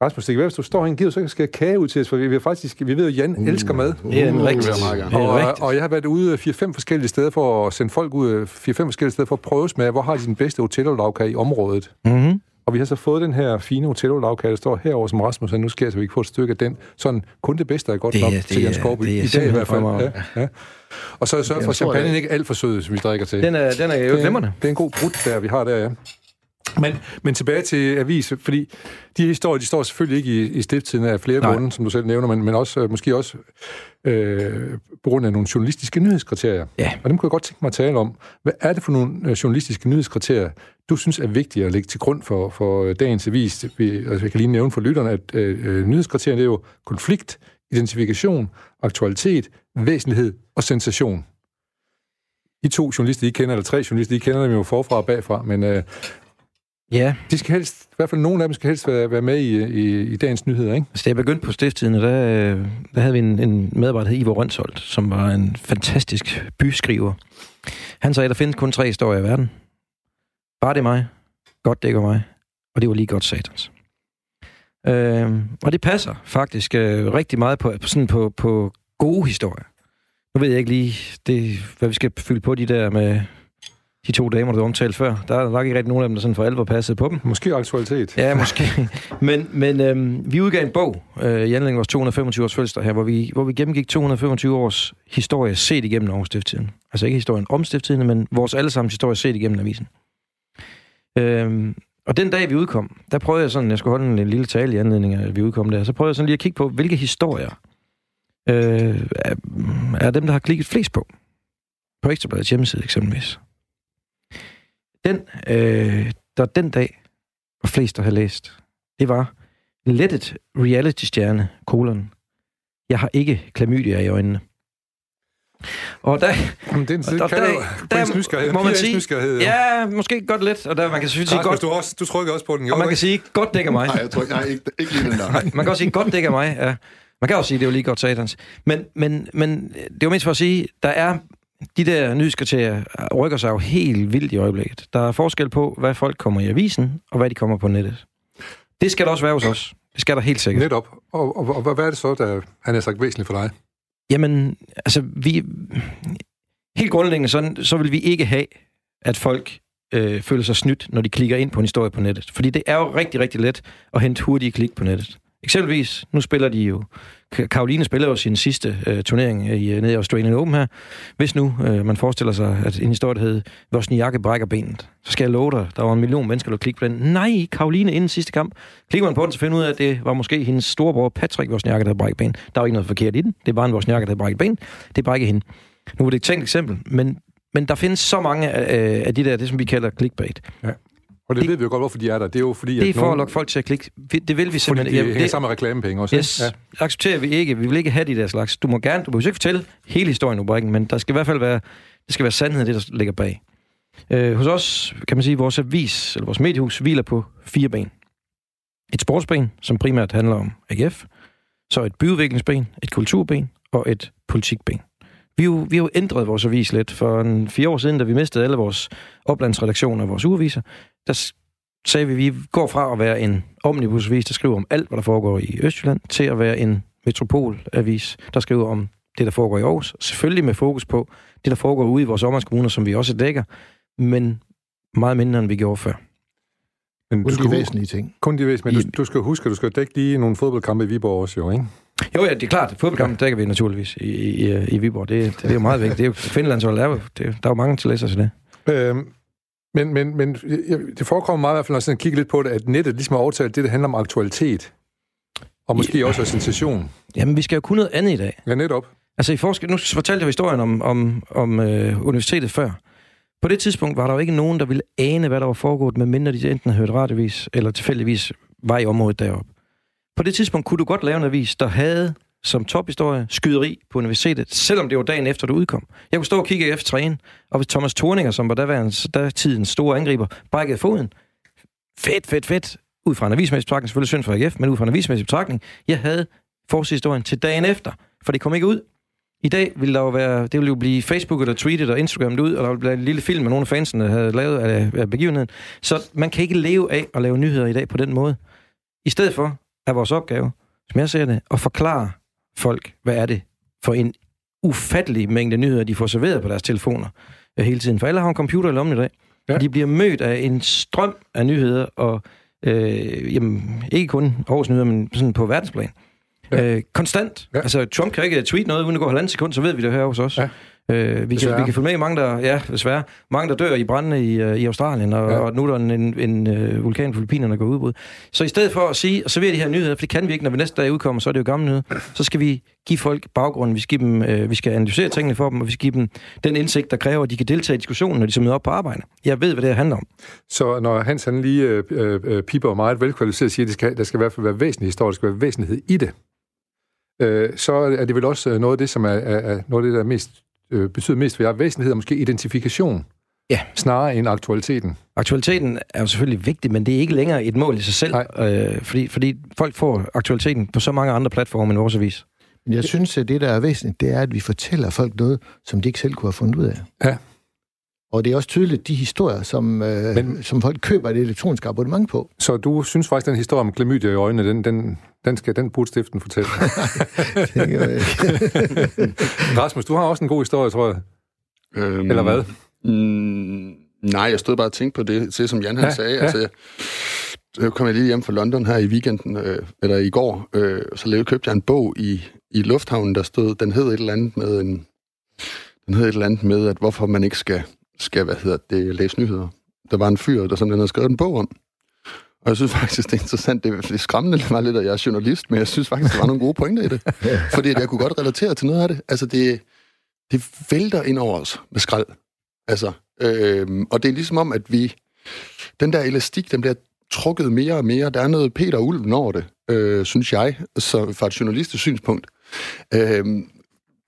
Rasmus, det hvis du står her en givet, så skal jeg kage ud til os, for vi, vi, faktisk, vi ved jo, at Jan uh, elsker mad. Det er en Uh, rigtig. det. Det Og, og jeg har været ude 4-5 forskellige steder for at sende folk ud 4-5 forskellige steder for at prøve smage, hvor har de den bedste hotellavkage i området. Mm-hmm. Og vi har så fået den her fine hotellavkage, der står herover som Rasmus, og nu skal jeg, så vi kan få et stykke af den. Sådan, kun det bedste er godt Det nok er- til det Jens Skorby. det er I dag i hvert fald. Ja, ja. Og så sørg for, at champagne det- ikke alt for sød, som vi drikker til. Den er, den er jo Det er- glimrende. Det er en god brud, der vi har der, ja. Men, men tilbage til avis, fordi de historier, de står selvfølgelig ikke i, i stifttiden af flere Nej. grunde, som du selv nævner, men, men også, øh, måske også øh, på grund af nogle journalistiske nyhedskriterier. Ja. Og dem kunne jeg godt tænke mig at tale om. Hvad er det for nogle øh, journalistiske nyhedskriterier, du synes er vigtige at lægge til grund for, for øh, dagens avis? Vi, altså, jeg kan lige nævne for lytterne, at øh, nyhedskriterierne er jo konflikt, identifikation, aktualitet, væsentlighed og sensation. I to journalister, I kender, eller tre journalister, I kender dem jo forfra og bagfra, men øh, Ja. De skal helst, i hvert fald nogle af dem skal helst være, være med i, i, i dagens nyheder, ikke? Altså, da jeg begyndte på stifttiden, der, øh, der havde vi en, en medarbejder, der hed Ivo Rønsholt, som var en fantastisk byskriver. Han sagde, at der findes kun tre historier i verden. Bare det er mig, godt dækker mig, og det var lige godt satans. Øh, og det passer faktisk øh, rigtig meget på, sådan på, på gode historier. Nu ved jeg ikke lige, det, hvad vi skal fylde på de der med de to damer, du omtalte før. Der er nok ikke rigtig nogen af dem, der sådan for alvor passede på dem. Måske aktualitet. Ja, måske. men men øhm, vi udgav en bog øh, i anledning vores 225 års fødselsdag her, hvor vi, hvor vi gennemgik 225 års historie set igennem Aarhus Stifttiden. Altså ikke historien om Stifttiden, men vores allesammens historie set igennem avisen. Øhm, og den dag, vi udkom, der prøvede jeg sådan, jeg skulle holde en lille tale i anledning af, at vi udkom der, så prøvede jeg sådan lige at kigge på, hvilke historier øh, er, er dem, der har klikket flest på. På Ekstrabladets hjemmeside eksempelvis. Den, øh, der den dag var flest, der havde læst, det var lettet reality-stjerne, kolon. Jeg har ikke klamydia i øjnene. Og der... Jamen, det er en, der, kan der, der, der, nysgerrighed. Må man sige, ja, måske godt lidt. Og der, man kan selvfølgelig sige godt... Du, også, du trykker også på den. Og man kan sige, godt dækker mig. Nej, jeg tror nej, ikke, ikke lige den der. man kan også sige, godt dækker mig, ja. Man kan også sige, det er jo lige godt satans. Men, men, men det var mindst for at sige, der er de der nyhedskriterier rykker sig jo helt vildt i øjeblikket. Der er forskel på, hvad folk kommer i avisen, og hvad de kommer på nettet. Det skal der også være hos os. Det skal der helt sikkert. Netop. Og, og, og hvad er det så, der han har sagt væsentligt for dig? Jamen, altså, vi... Helt grundlæggende, så, så vil vi ikke have, at folk øh, føler sig snydt, når de klikker ind på en historie på nettet. Fordi det er jo rigtig, rigtig let at hente hurtige klik på nettet. Eksempelvis, nu spiller de jo... Karoline spiller jo sin sidste øh, turnering øh, i, øh, nede i Australian Open her. Hvis nu øh, man forestiller sig, at en historie hed, Vosniakke brækker benet, så skal jeg love dig, der var en million mennesker, der klikkede på den. Nej, Karoline inden sidste kamp. Klikker man på den, så finder ud af, at det var måske hendes storebror Patrick Vosniakke, der havde brækket benet. Der var ikke noget forkert i den. Det var en Vosniakke, der havde brækket ben. Det er bare ikke hende. Nu er det et tænkt eksempel, men, men der findes så mange af, af de der, det som vi kalder clickbait. Ja. Og det, det ved vi jo godt, hvorfor de er der. Det er jo fordi, Det er for nogen... at lokke folk til at klikke. Det vil vi simpelthen... Fordi de hænger sammen med reklamepenge også. Yes, ja. accepterer vi ikke. Vi vil ikke have de der slags. Du må gerne, du må ikke fortælle hele historien rubrikken, men der skal i hvert fald være, det skal være sandhed, det der ligger bag. Øh, hos os, kan man sige, vores avis, eller vores mediehus, hviler på fire ben. Et sportsben, som primært handler om AGF, så et byudviklingsben, et kulturben og et politikben. Vi har, jo, vi har jo ændret vores avis lidt. For en fire år siden, da vi mistede alle vores oplandsredaktioner og vores ugeviser, der sagde vi, at vi går fra at være en omnibusavis, der skriver om alt, hvad der foregår i Østjylland, til at være en metropolavis, der skriver om det, der foregår i Aarhus. Selvfølgelig med fokus på det, der foregår ude i vores områdskommuner, som vi også dækker, men meget mindre, end vi gjorde før. Men kun de væsentlige ting. Kun de væsentlige, men du, du skal huske, at du skal dække lige nogle fodboldkampe i Viborg også, jo, ikke? Jo, ja, det er klart. Fodboldkampen dækker vi naturligvis i, i, i Viborg. Det, det, det er jo meget vigtigt. Det er jo Finlandshold, er jo, det, der er jo mange til læser til det. Øhm, men, men, men det forekommer meget i hvert fald, når jeg kigger lidt på det, at nettet ligesom har overtaget det, der handler om aktualitet. Og måske ja. også sensation. Jamen, vi skal jo kunne noget andet i dag. Ja, netop. Altså, i forskel, nu fortalte jeg historien om, om, om øh, universitetet før. På det tidspunkt var der jo ikke nogen, der ville ane, hvad der var foregået, medmindre de enten havde hørt radiovis, eller tilfældigvis var i området deroppe. På det tidspunkt kunne du godt lave en avis, der havde som tophistorie skyderi på universitetet, selvom det var dagen efter, du udkom. Jeg kunne stå og kigge efter træen, og hvis Thomas Thorninger, som var der, der tidens store angriber, brækkede foden, fedt, fedt, fedt, ud fra en avismæssig betragtning, selvfølgelig synd for AGF, men ud fra en avismæssig betragtning, jeg havde forhistorien til dagen efter, for det kom ikke ud. I dag ville der jo være, det ville jo blive Facebook eller tweetet og Instagram ud, og der ville blive en lille film med nogle af fansene havde lavet af, af begivenheden. Så man kan ikke leve af at lave nyheder i dag på den måde. I stedet for er vores opgave, som jeg ser det, at forklare folk, hvad er det for en ufattelig mængde nyheder, de får serveret på deres telefoner øh, hele tiden. For alle har en computer i lommen i dag. Ja. De bliver mødt af en strøm af nyheder, og øh, jamen, ikke kun Aarhus nyheder, men sådan på verdensplan. Ja. Øh, konstant. Ja. Altså, Trump kan ikke tweet noget, uden at gå halvanden sekund, så ved vi det her hos os. Ja. Øh, vi, kan, vi kan følge med i mange, der, ja, desværre, mange, der dør i brændene i, uh, i Australien, og, ja. og nu er der en, en, en uh, vulkan på Filippinerne, der går udbrud. Så i stedet for at sige, og servere de her nyheder, for det kan vi ikke, når vi næste dag udkommer, så er det jo gamle nyheder, så skal vi give folk baggrunden, vi skal, dem, uh, vi skal analysere tingene for dem, og vi skal give dem den indsigt, der kræver, at de kan deltage i diskussionen, når de så møder op på arbejde. Jeg ved, hvad det her handler om. Så når Hans han lige uh, uh, piper meget velkvalificeret siger, at det skal, der skal i hvert fald være væsentlig historie, der skal være væsentlighed i det, uh, så er det vel også noget af det, som er, er, er noget af det, der er mest øh, betyder mest for jer væsentlighed, og måske identifikation, ja. snarere end aktualiteten. Aktualiteten er jo selvfølgelig vigtig, men det er ikke længere et mål i sig selv, øh, fordi, fordi folk får aktualiteten på så mange andre platforme end vores avis. Men jeg synes, at det, der er væsentligt, det er, at vi fortæller folk noget, som de ikke selv kunne have fundet ud af. Ja. Og det er også tydeligt, de historier, som, øh, Men, som folk køber et elektronisk abonnement på. Så du synes faktisk, den historie om klamydia i øjnene, den, den, den, skal, den burde stiften fortælle? Rasmus, du har også en god historie, tror jeg. Øhm, Eller hvad? Mm, nej, jeg stod bare og tænkte på det, det som Jan han ja, sagde. Ja. Altså, jeg, jeg kom jeg lige hjem fra London her i weekenden, øh, eller i går, øh, så lavede, købte jeg en bog i, i lufthavnen, der stod, den hed et eller andet med en, den hed et eller andet med, at hvorfor man ikke skal skal, hvad hedder det, læse nyheder. Der var en fyr, der simpelthen havde skrevet en bog om. Og jeg synes faktisk, det er interessant. Det er, det skræmmende mig lidt, at jeg er journalist, men jeg synes faktisk, der var nogle gode pointer i det. Fordi jeg kunne godt relatere til noget af det. Altså, det, det vælter ind over os med skrald. Altså, øh, og det er ligesom om, at vi... Den der elastik, den bliver trukket mere og mere. Der er noget Peter Ulven over det, øh, synes jeg, så fra et journalistisk synspunkt. Øh,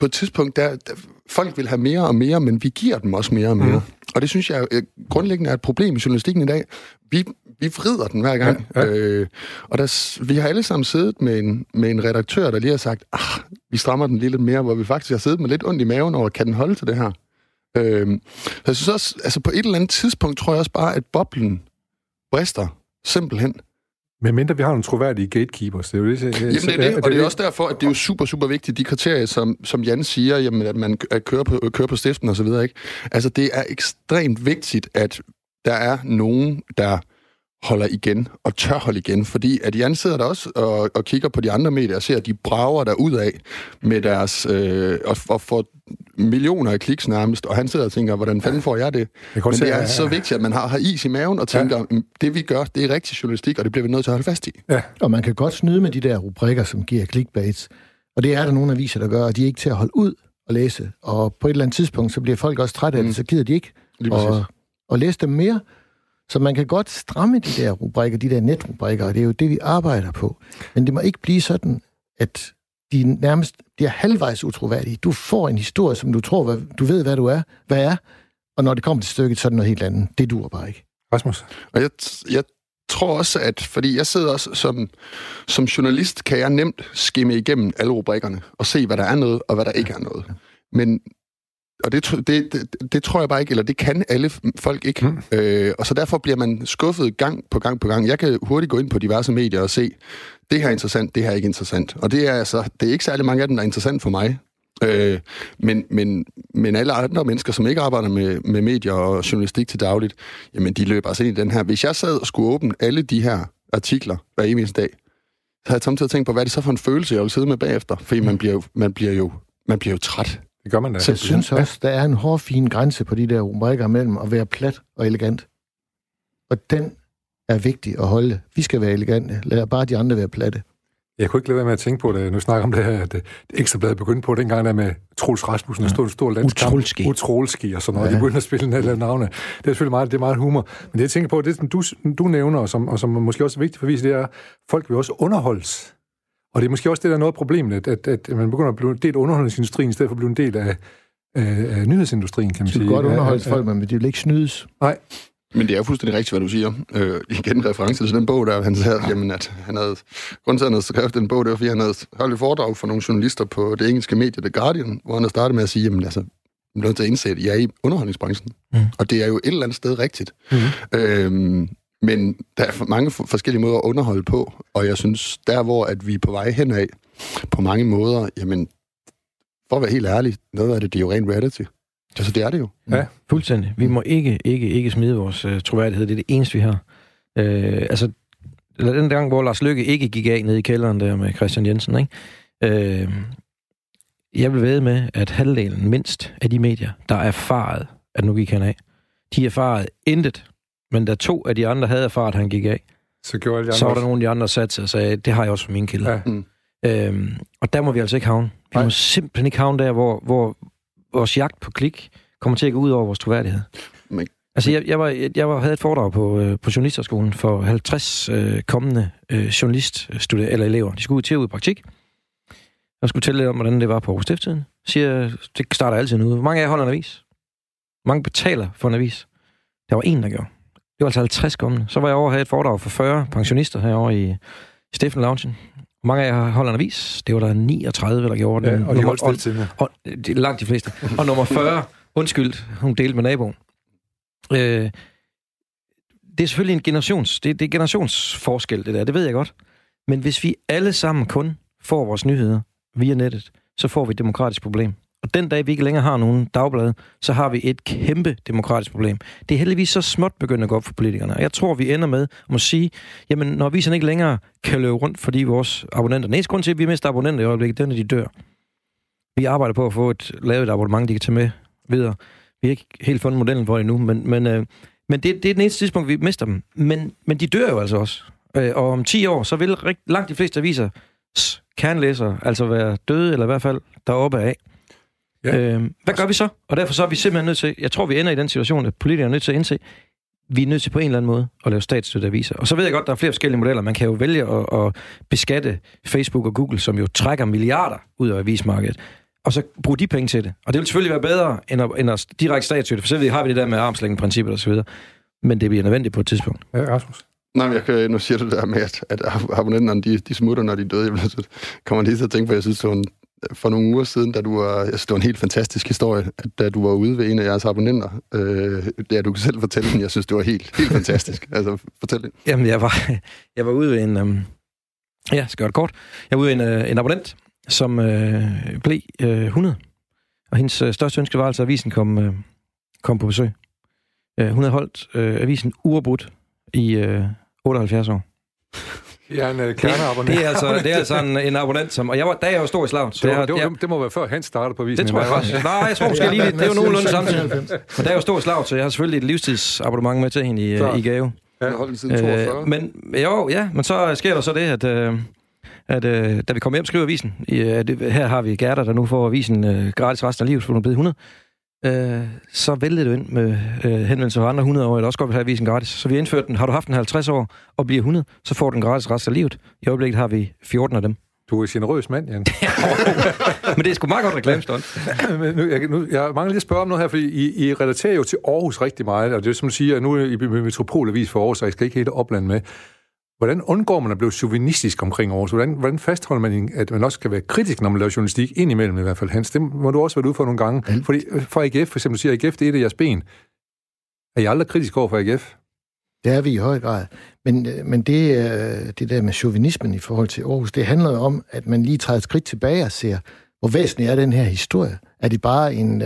på et tidspunkt, der, der folk vil have mere og mere, men vi giver dem også mere og mere. Mm. Og det synes jeg øh, grundlæggende er et problem i journalistikken i dag. Vi, vi vrider den hver gang. Ja, ja. Øh, og der, vi har alle sammen siddet med en, med en redaktør, der lige har sagt, ah, vi strammer den lige lidt mere, hvor vi faktisk har siddet med lidt ondt i maven over, kan den holde til det her? Øh, jeg synes også, altså på et eller andet tidspunkt, tror jeg også bare, at boblen brister simpelthen. Men mindre vi har nogle troværdige gatekeepers. Det er jo det, jeg, jamen, det er det, og det er også derfor, at det er jo super, super vigtigt, de kriterier, som, som Jan siger, jamen, at man at kører på, kører på stiften og så videre, ikke? Altså, det er ekstremt vigtigt, at der er nogen, der holder igen og tør holde igen, fordi at Jan sidder der også og, og kigger på de andre medier og ser, at de brager der ud af med deres øh, og, og får millioner af kliks nærmest, og han sidder og tænker, hvordan fanden får jeg det? Jeg Men se, det er ja, ja. så vigtigt, at man har, har is i maven og tænker, ja. det vi gør, det er rigtig journalistik, og det bliver vi nødt til at holde fast i. Ja. Og man kan godt snyde med de der rubrikker, som giver clickbaits, og det er der nogle aviser, der gør, og de er ikke til at holde ud og læse. Og på et eller andet tidspunkt, så bliver folk også trætte af det, mm. så gider de ikke og, og læse dem mere. Så man kan godt stramme de der rubrikker, de der netrubrikker, og det er jo det, vi arbejder på. Men det må ikke blive sådan, at de nærmest bliver halvvejs utroværdige. Du får en historie, som du tror, hvad, du ved, hvad du er, hvad er, og når det kommer til stykket, så er det noget helt andet. Det dur bare ikke. Rasmus? Og jeg, jeg tror også, at fordi jeg sidder også som, som journalist, kan jeg nemt skimme igennem alle rubrikkerne og se, hvad der er noget, og hvad der ikke er noget. Men og det, det, det, det tror jeg bare ikke, eller det kan alle folk ikke. Mm. Øh, og så derfor bliver man skuffet gang på gang på gang. Jeg kan hurtigt gå ind på diverse medier og se, det her er interessant, det her er ikke interessant. Og det er altså, det er ikke særlig mange af dem, der er interessant for mig. Øh, men, men, men alle andre mennesker, som ikke arbejder med, med medier og journalistik til dagligt, jamen de løber altså ind i den her. Hvis jeg sad og skulle åbne alle de her artikler hver eneste dag, så havde jeg samtidig tænkt på, hvad er det så for en følelse, jeg vil sidde med bagefter? Fordi man bliver jo, man bliver jo, man bliver jo træt. Det gør man da. Så jeg synes også, der er en hård, fin grænse på de der rubrikker mellem at være plat og elegant. Og den er vigtig at holde. Vi skal være elegante. Lad bare de andre være platte. Jeg kunne ikke lade være med at tænke på det. Nu snakker om det her, at det ekstrablad begyndte på dengang der med Troels Rasmussen, der stod en stor landskamp. Utrolski. Utrolski og sådan noget. Ja. De begyndte at spille eller navne. Det er selvfølgelig meget, det er meget humor. Men det jeg tænker på, det som du, du nævner, og som, og som måske også er vigtigt for at vise, det er, at folk vil også underholdes. Og det er måske også det, der er noget af problemet, at, at, at man begynder at blive en del af underholdningsindustrien, i stedet for at blive en del af, af, af nyhedsindustrien, kan man sige. Det er godt underholde folk, men de vil ikke snydes. Nej. Men det er fuldstændig rigtigt, hvad du siger. Øh, igen reference til den bog, der han sagde, jamen, at han havde, grunden til, at han havde skrevet den bog, det var, fordi han havde holdt et foredrag for nogle journalister på det engelske medie The Guardian, hvor han havde startet med at sige, jamen altså, jeg er nødt til at indse, at jeg er i underholdningsbranchen. Mm. Og det er jo et eller andet sted rigtigt. Mm. Øhm, men der er mange forskellige måder at underholde på, og jeg synes, der hvor at vi er på vej henad, på mange måder, jamen, for at være helt ærlig, noget af det, det er jo ren reality. Altså, det er det jo. Ja, fuldstændig. Vi må ikke, ikke, ikke smide vores uh, troværdighed. Det er det eneste, vi har. Uh, altså, den gang, hvor Lars Lykke ikke gik af ned i kælderen der med Christian Jensen, ikke? Uh, jeg vil ved med, at halvdelen mindst af de medier, der er erfaret, at nu gik han af, de erfaret intet. Men da to af de andre havde erfaret, at han gik af, Så gjorde de andre så var der nogle af de andre, der satte sig og sagde, det har jeg også for mine kilder. Ja. Mm. Øhm, og der må vi altså ikke havne. Vi Nej. må simpelthen ikke havne der, hvor, hvor vores jagt på klik kommer til at gå ud over vores troværdighed. Men- Altså, jeg, jeg, var, jeg, jeg var, havde et foredrag på, øh, på journalisterskolen for 50 øh, kommende øh, journaliststuderende eller elever. De skulle ud til ud i praktik. Jeg skulle tælle lidt om, hvordan det var på Aarhus Stifttiden. Siger, det starter altid nu. Hvor mange af jer holder en avis? Hvor mange betaler for en avis? Der var en, der gjorde. Det var altså 50 kommende. Så var jeg over og havde et foredrag for 40 pensionister herovre i Steffen Loungen. Hvor mange af jer holder en avis? Det var der 39, der gjorde den. Ja, og de Nummer- holdt stille og, det er langt de fleste. Og nummer 40, undskyld, hun delte med naboen. Øh, det er selvfølgelig en generations, det, det er generationsforskel, det der, det ved jeg godt. Men hvis vi alle sammen kun får vores nyheder via nettet, så får vi et demokratisk problem. Og den dag, vi ikke længere har nogen dagblad, så har vi et kæmpe demokratisk problem. Det er heldigvis så småt begyndt at gå op for politikerne. Og jeg tror, vi ender med at sige, jamen, når aviserne ikke længere kan løbe rundt, fordi vores abonnenter... Næste grund til, at vi mister abonnenter i øjeblikket, den er, de dør. Vi arbejder på at få et, lavet et abonnement, de kan tage med videre. Vi har ikke helt fundet modellen for det endnu, men, men, øh, men det, det er den eneste tidspunkt, vi mister dem. Men, men de dør jo altså også. Øh, og om 10 år, så vil rigt, langt de fleste aviser s- kernlæsere altså være døde, eller i hvert fald deroppe af. Ja. Ja. Øh, hvad gør vi så? Og derfor så er vi simpelthen nødt til, jeg tror, vi ender i den situation, at politikere er nødt til at indse, vi er nødt til på en eller anden måde at lave statsstøtte aviser. Og så ved jeg godt, der er flere forskellige modeller. Man kan jo vælge at, at beskatte Facebook og Google, som jo trækker milliarder ud af avismarkedet, og så bruge de penge til det. Og det vil selvfølgelig være bedre, end at, end at direkte statsstøtte, for så har vi det der med armslængdeprincippet og så videre. Men det bliver nødvendigt på et tidspunkt. Ja, Rasmus. Nej, men jeg kan, nu siger du det der med, at, at abonnenterne, de, de smutter, når de er døde. Jeg bliver så- kommer lige til at tænke på, jeg synes, det var en, for nogle uger siden, da du var, synes, det var en helt fantastisk historie, da du var ude ved en af jeres abonnenter, øh, ja, du kan selv fortælle den, jeg synes, det var helt, helt fantastisk. Altså, fortæl den. Jamen, jeg var, jeg var ude ved en... Um, ja, skal gøre det kort. Jeg var ude ved en, uh, en abonnent, som uh, blev uh, 100. Og hendes uh, største ønske var altså, at avisen kom, uh, kom på besøg. Uh, hun havde holdt uh, avisen uafbrudt i uh, 78 år. Jeg er en uh, kerneabonnent. Det er altså, det er altså en, en abonnent, som... Og jeg var, da jeg var stor i slaget, så det, var, jeg, det, var, jeg, det må være før han startede på avisen. det tror jeg faktisk. Nej, jeg tror måske lige, det er jo nogenlunde samtidig. 95. Men der er jo stor i slaget, så jeg har selvfølgelig et livstidsabonnement med til hende i, Klart. i gave. Jeg har holdt den siden 42. Øh, men jo, ja, men så sker der så det, at, øh, at øh, da vi kommer hjem skriver avisen, øh, det, her har vi Gerda, der nu får avisen øh, gratis resten af livet, for hun er blevet 100, øh, så væltede jo ind med øh, henvendelser fra andre 100 år, der også godt vil have avisen gratis. Så vi har indført den. Har du haft den 50 år og bliver 100, så får du den gratis resten af livet. I øjeblikket har vi 14 af dem. Du er en generøs mand, Jan. Men det er sgu meget godt reklamestunt. Nu, jeg, nu, jeg mangler lige at spørge om noget her, fordi I, I relaterer jo til Aarhus rigtig meget, og det er som du siger, nu er I med Metropolavis for Aarhus, og I skal ikke helt opland med. Hvordan undgår man at blive chauvinistisk omkring Aarhus? Hvordan, hvordan fastholder man, at man også skal være kritisk, når man laver journalistik, indimellem i hvert fald, Hans? Det må du også være ude for nogle gange. Alt. Fordi øh, for AGF, for eksempel, siger AGF, det er et af jeres ben. Er I aldrig kritisk over for AGF? Det er vi i høj grad. Men, øh, men det, øh, det der med chauvinismen i forhold til Aarhus, det handler jo om, at man lige træder et skridt tilbage og ser, hvor væsentlig er den her historie. Er det bare en,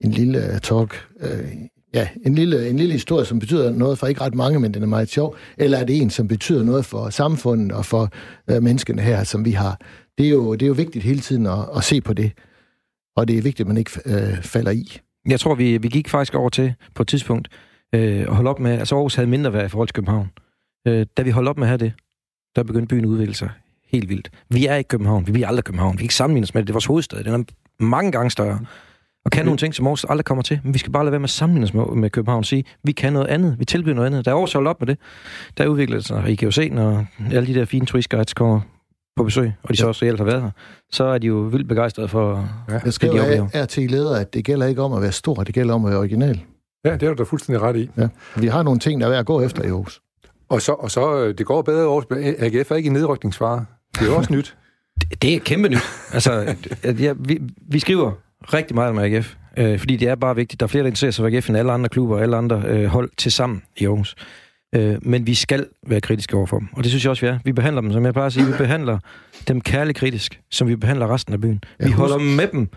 en lille talk, ja, en lille, en lille historie, som betyder noget for ikke ret mange, men den er meget sjov, eller er det en, som betyder noget for samfundet og for øh, menneskene her, som vi har? Det er jo, det er jo vigtigt hele tiden at, at se på det, og det er vigtigt, at man ikke øh, falder i. Jeg tror, vi, vi gik faktisk over til på et tidspunkt øh, at holde op med... Altså Aarhus havde mindre værd i forhold til København. Øh, da vi holdt op med at have det, der begyndte byen at udvikle sig helt vildt. Vi er ikke København. Vi bliver aldrig København. Vi kan ikke sammenlignes med det. Det er vores hovedstad. Den er mange gange større. Og kan nogle ting, som Aarhus aldrig kommer til. Men vi skal bare lade være med at sammenligne os med, med København og sige, vi kan noget andet. Vi tilbyder noget andet. Da Aarhus holdt op med det, der udviklede det sig. Og I kan jo se, når alle de der fine turistguides kommer på besøg, og de så også reelt har været her, så er de jo vildt begejstrede for, Jeg de skriver oplever. af, af til leder, at det gælder ikke om at være stor, det gælder om at være original. Ja, det er du da fuldstændig ret i. Ja. Vi har nogle ting, der er værd at gå efter i Aarhus. Og så, og så øh, det går bedre over. AGF er ikke i nedrykningsfare. Det er jo også nyt. Det- Det er kæmpe nyt. Altså, ja, vi, vi skriver rigtig meget om AGF, øh, fordi det er bare vigtigt. Der er flere, der interesserer sig for AGF end alle andre klubber og alle andre øh, hold til sammen i Aarhus. Øh, men vi skal være kritiske overfor dem, og det synes jeg også, vi er. Vi behandler dem, som jeg plejer at sige, vi behandler dem kærligt kritisk, som vi behandler resten af byen. Vi holder med dem,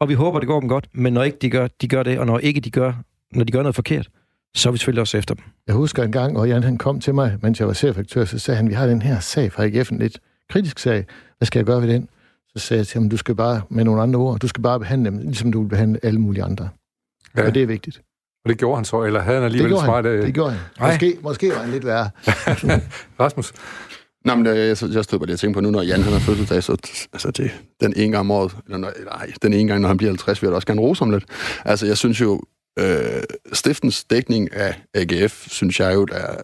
og vi håber, det går dem godt, men når ikke de gør, de gør det, og når ikke de gør, når de gør noget forkert, så er vi selvfølgelig også efter dem. Jeg husker en gang, hvor Jan han kom til mig, mens jeg var chefredaktør, så sagde han, vi har den her sag fra AGF, en lidt kritisk sag. Hvad skal jeg gøre ved den? Så Så sagde jeg til ham, du skal bare, med nogle andre ord, du skal bare behandle dem, ligesom du vil behandle alle mulige andre. Ja. Og det er vigtigt. Og det gjorde han så, eller havde han alligevel det smart... Han. Det gjorde han. Måske, måske var han lidt værre. Rasmus? Nå, men øh, jeg, jeg stod bare lige og tænkte på nu, når Jan han har fødselsdag, så altså, det, den ene gang om året, eller nej, den ene gang, når han bliver 50, vil jeg også gerne rose ham lidt. Altså, jeg synes jo, øh, Stiftens dækning af AGF, synes jeg jo, der, er,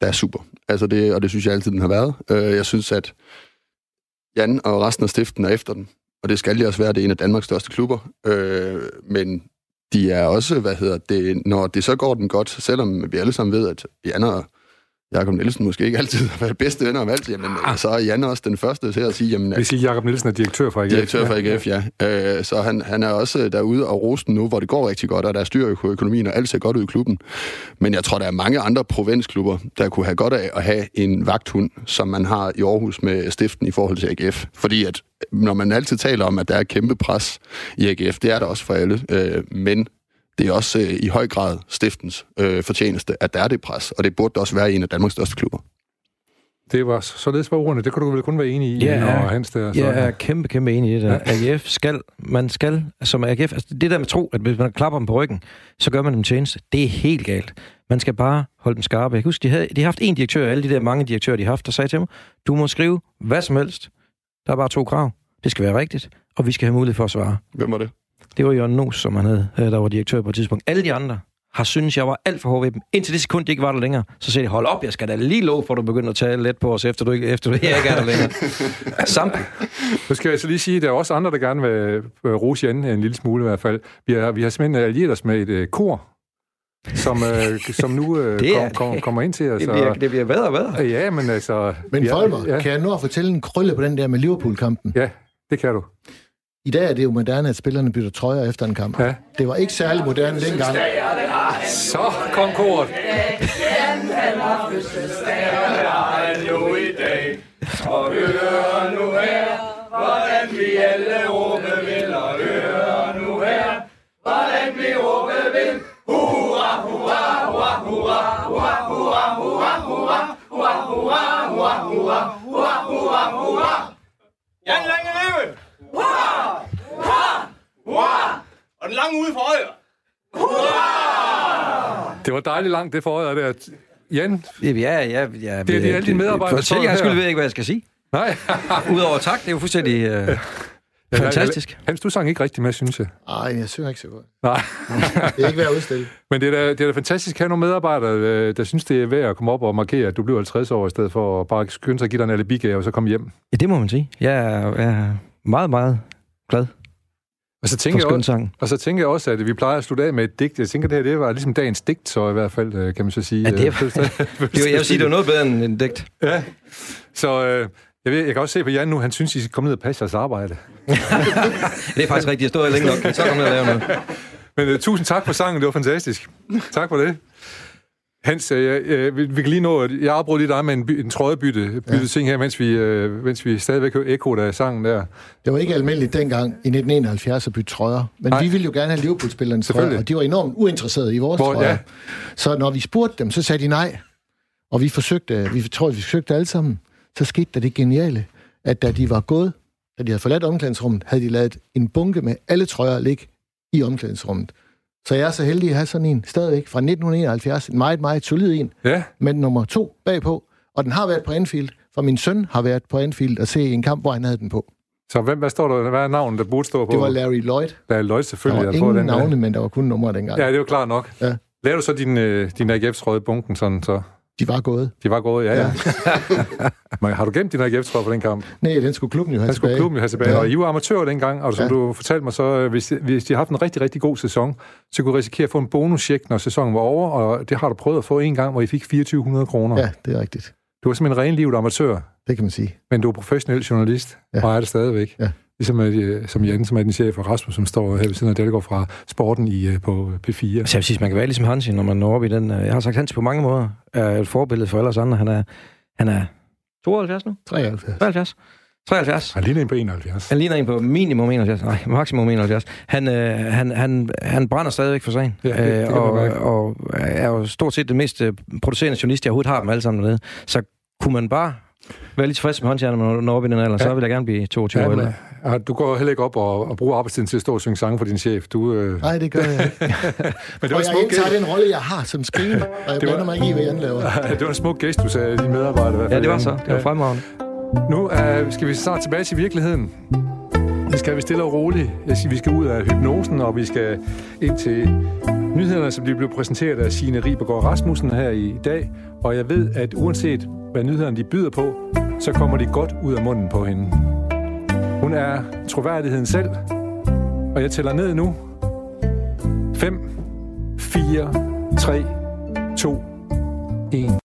der er super. Altså det, og det synes jeg altid, den har været. Øh, jeg synes, at Jan og resten af stiften er efter den, og det skal de også være, det er en af Danmarks største klubber. Øh, men de er også, hvad hedder det, når det så går den godt, selvom vi alle sammen ved, at Jan og Jakob Nielsen måske ikke altid har været bedste venner om alt, jamen, ah. så er Jan også den første til at sige... Jamen, Vi siger, Jakob Nielsen er direktør for AGF. Direktør for AGF, ja. ja. Øh, så han, han er også derude og rosten nu, hvor det går rigtig godt, og der er styr på økonomien, og alt ser godt ud i klubben. Men jeg tror, der er mange andre provinsklubber, der kunne have godt af at have en vagthund, som man har i Aarhus med stiften i forhold til AGF. Fordi at når man altid taler om, at der er kæmpe pres i AGF, det er der også for alle, øh, men det er også øh, i høj grad stiftens øh, fortjeneste, at der er det pres, og det burde også være en af Danmarks største klubber. Det var således var ordene. Det kunne du vel kun være enig i, ja, og Hans der. Jeg er kæmpe, kæmpe enig i det der. Ja. AGF skal, man skal, som AGF, altså det der med tro, at hvis man klapper dem på ryggen, så gør man dem tjeneste. Det er helt galt. Man skal bare holde dem skarpe. Jeg kan huske, de, havde, de har haft en direktør, alle de der mange direktører, de har haft, der sagde til mig, du må skrive hvad som helst. Der er bare to krav. Det skal være rigtigt, og vi skal have mulighed for at svare. Hvem var det? Det var Jørgen Nos, som han havde, der var direktør på et tidspunkt. Alle de andre har syntes, jeg var alt for hård ved dem. Indtil det sekund, de ikke var der længere. Så sagde de, hold op, jeg skal da lige lov, for du begynder at tale let på os, efter du ikke, efter du ikke er der længere. Sample. Så skal jeg så lige sige, at der er også andre, der gerne vil øh, rose Jan en lille smule i hvert fald. Vi har, vi har simpelthen allieret os med et uh, kor, som, uh, som nu uh, kom, kom, kommer ind til os. Det bliver, det bliver bedre og bedre. Ja, men altså... Men Folmer, ja. kan jeg nu at fortælle en krølle på den der med Liverpool-kampen? Ja, det kan du. I dag er det jo moderne, at spillerne bytter trøjer efter en kamp. Ja. Det var ikke særlig moderne dengang. Så kom dag. Og hør nu her, hvordan vi alle råbe vil. Og hør nu her, hvordan vi råbe vil. Hurra, hurra, hurra, hurra, hurra, hurra, hurra, hurra, hurra, hurra, hurra, hurra, hurra, hurra, hurra. Jan Lange Leve! Hurra! Hurra! Hurra! Og den lange ude for øjet. Hurra! Det var dejligt langt, det for øjet der. Jan? Ja, ja, ja. ja det er de alle dine medarbejdere. Selv jeg skulle ved ikke, hvad jeg skal sige. Nej. Udover tak, det er jo fuldstændig... Uh... Ja, Fantastisk. Hans, du sang ikke rigtig med, synes jeg. Nej, jeg synger ikke så godt. Nej. det er ikke værd at udstille. Men det er, da, det er da fantastisk at have nogle medarbejdere, øh, der synes, det er værd at komme op og markere, at du bliver 50 år, i stedet for at bare skynde sig at give dig en alibi og så komme hjem. Ja, det må man sige. Jeg er, jeg meget, meget glad og så, tænker jeg også, og så tænker jeg også, at vi plejer at slutte af med et digt. Jeg tænker, det her det var ligesom dagens digt, så i hvert fald, øh, kan man så sige. Ja, det er, det er, jeg vil sige, det var noget bedre end en digt. Ja, så øh, jeg, ved, jeg kan også se på Jan nu, han synes, I skal komme ned og passe jeres arbejde. det er faktisk rigtigt. Jeg stod længe nok. Så kom jeg og lave noget. Men uh, tusind tak for sangen. Det var fantastisk. Tak for det. Hans, øh, øh, vi, vi kan lige nå, at jeg afbrød lige dig med en, en trøjebytte bytte ja. ting her, mens vi, øh, mens vi stadigvæk hører ekko af sangen der. Det var ikke almindeligt dengang i 1971 at bytte trøjer, men Nej. vi ville jo gerne have Liverpool-spillerne trøjer, og de var enormt uinteresserede i vores Hvor, trøjer. Ja. Så når vi spurgte dem, så sagde de nej. Og vi forsøgte, vi tror, vi forsøgte alle sammen. Så skete der det geniale, at da de var gået, da de havde forladt omklædningsrummet, havde de lavet en bunke med alle trøjer ligge i omklædningsrummet. Så jeg er så heldig at have sådan en stadigvæk fra 1971. En meget, meget solid en. Ja. Med nummer to bagpå. Og den har været på Anfield, for min søn har været på Anfield og se en kamp, hvor han havde den på. Så hvem, hvad står der? Hvad er navnet, der burde stå på? Det var Larry Lloyd. Larry Lloyd, selvfølgelig. Der var ingen den navne, men der var kun numre dengang. Ja, det var klart nok. Ja. Laver du så din, øh, din AGF-trøje bunken sådan, så? De var gået. De var gået, ja, ja. ja. Men har du gemt din agf på den kamp? Nej, den skulle klubben jo have den tilbage. skulle klubben jo have tilbage. Ja. Og I var amatører dengang, og som ja. du fortalte mig, så øh, hvis, hvis de har haft en rigtig, rigtig god sæson, så kunne du risikere at få en bonuscheck, når sæsonen var over, og det har du prøvet at få en gang, hvor I fik 2400 kroner. Ja, det er rigtigt. Du var simpelthen en renlivet amatør. Det kan man sige. Men du er professionel journalist, ja. og er det stadigvæk. Ja. Ligesom øh, som Jan, som er den chef, og Rasmus, som står her ved siden af går fra sporten i, øh, på P4. Så jeg vil sige, man kan være ligesom Hansi, når man når op i den. Jeg har sagt, Hansi på mange måder er et forbillede for alle andre. Han er, han er 72 nu? 73. 73. 73. Han ligner en på 71. Han ligner en på minimum 71. Nej, maksimum 71. Han, øh, han, han, han brænder stadigvæk for sagen. Ja, det, det og, og er jo stort set det mest producerende journalist, jeg overhovedet har dem alle sammen dernede. Så kunne man bare være lidt tilfreds med håndjernet, når når op i den alder, ja. så vil jeg gerne blive 22 Ja, år ældre. ja, du går heller ikke op og, og bruger arbejdstiden til at stå og synge sange for din chef. Du, øh, Nej, det gør jeg ikke. men det var, Og en jeg smuk indtager gæst, den rolle, jeg har som screen, og jeg Det var- mig ikke i, hvad Jan laver. det var en smuk gæst, du sagde, dine medarbejdere. Ja, det var så. Det var fremragende. Nu uh, skal vi snart tilbage til virkeligheden. Vi skal vi stille og roligt. Jeg siger, vi skal ud af hypnosen, og vi skal ind til nyhederne, som de blev præsenteret af Signe Ribergaard Rasmussen her i dag. Og jeg ved, at uanset hvad nyhederne de byder på, så kommer de godt ud af munden på hende. Hun er troværdigheden selv, og jeg tæller ned nu. 5, 4, 3, 2, 1.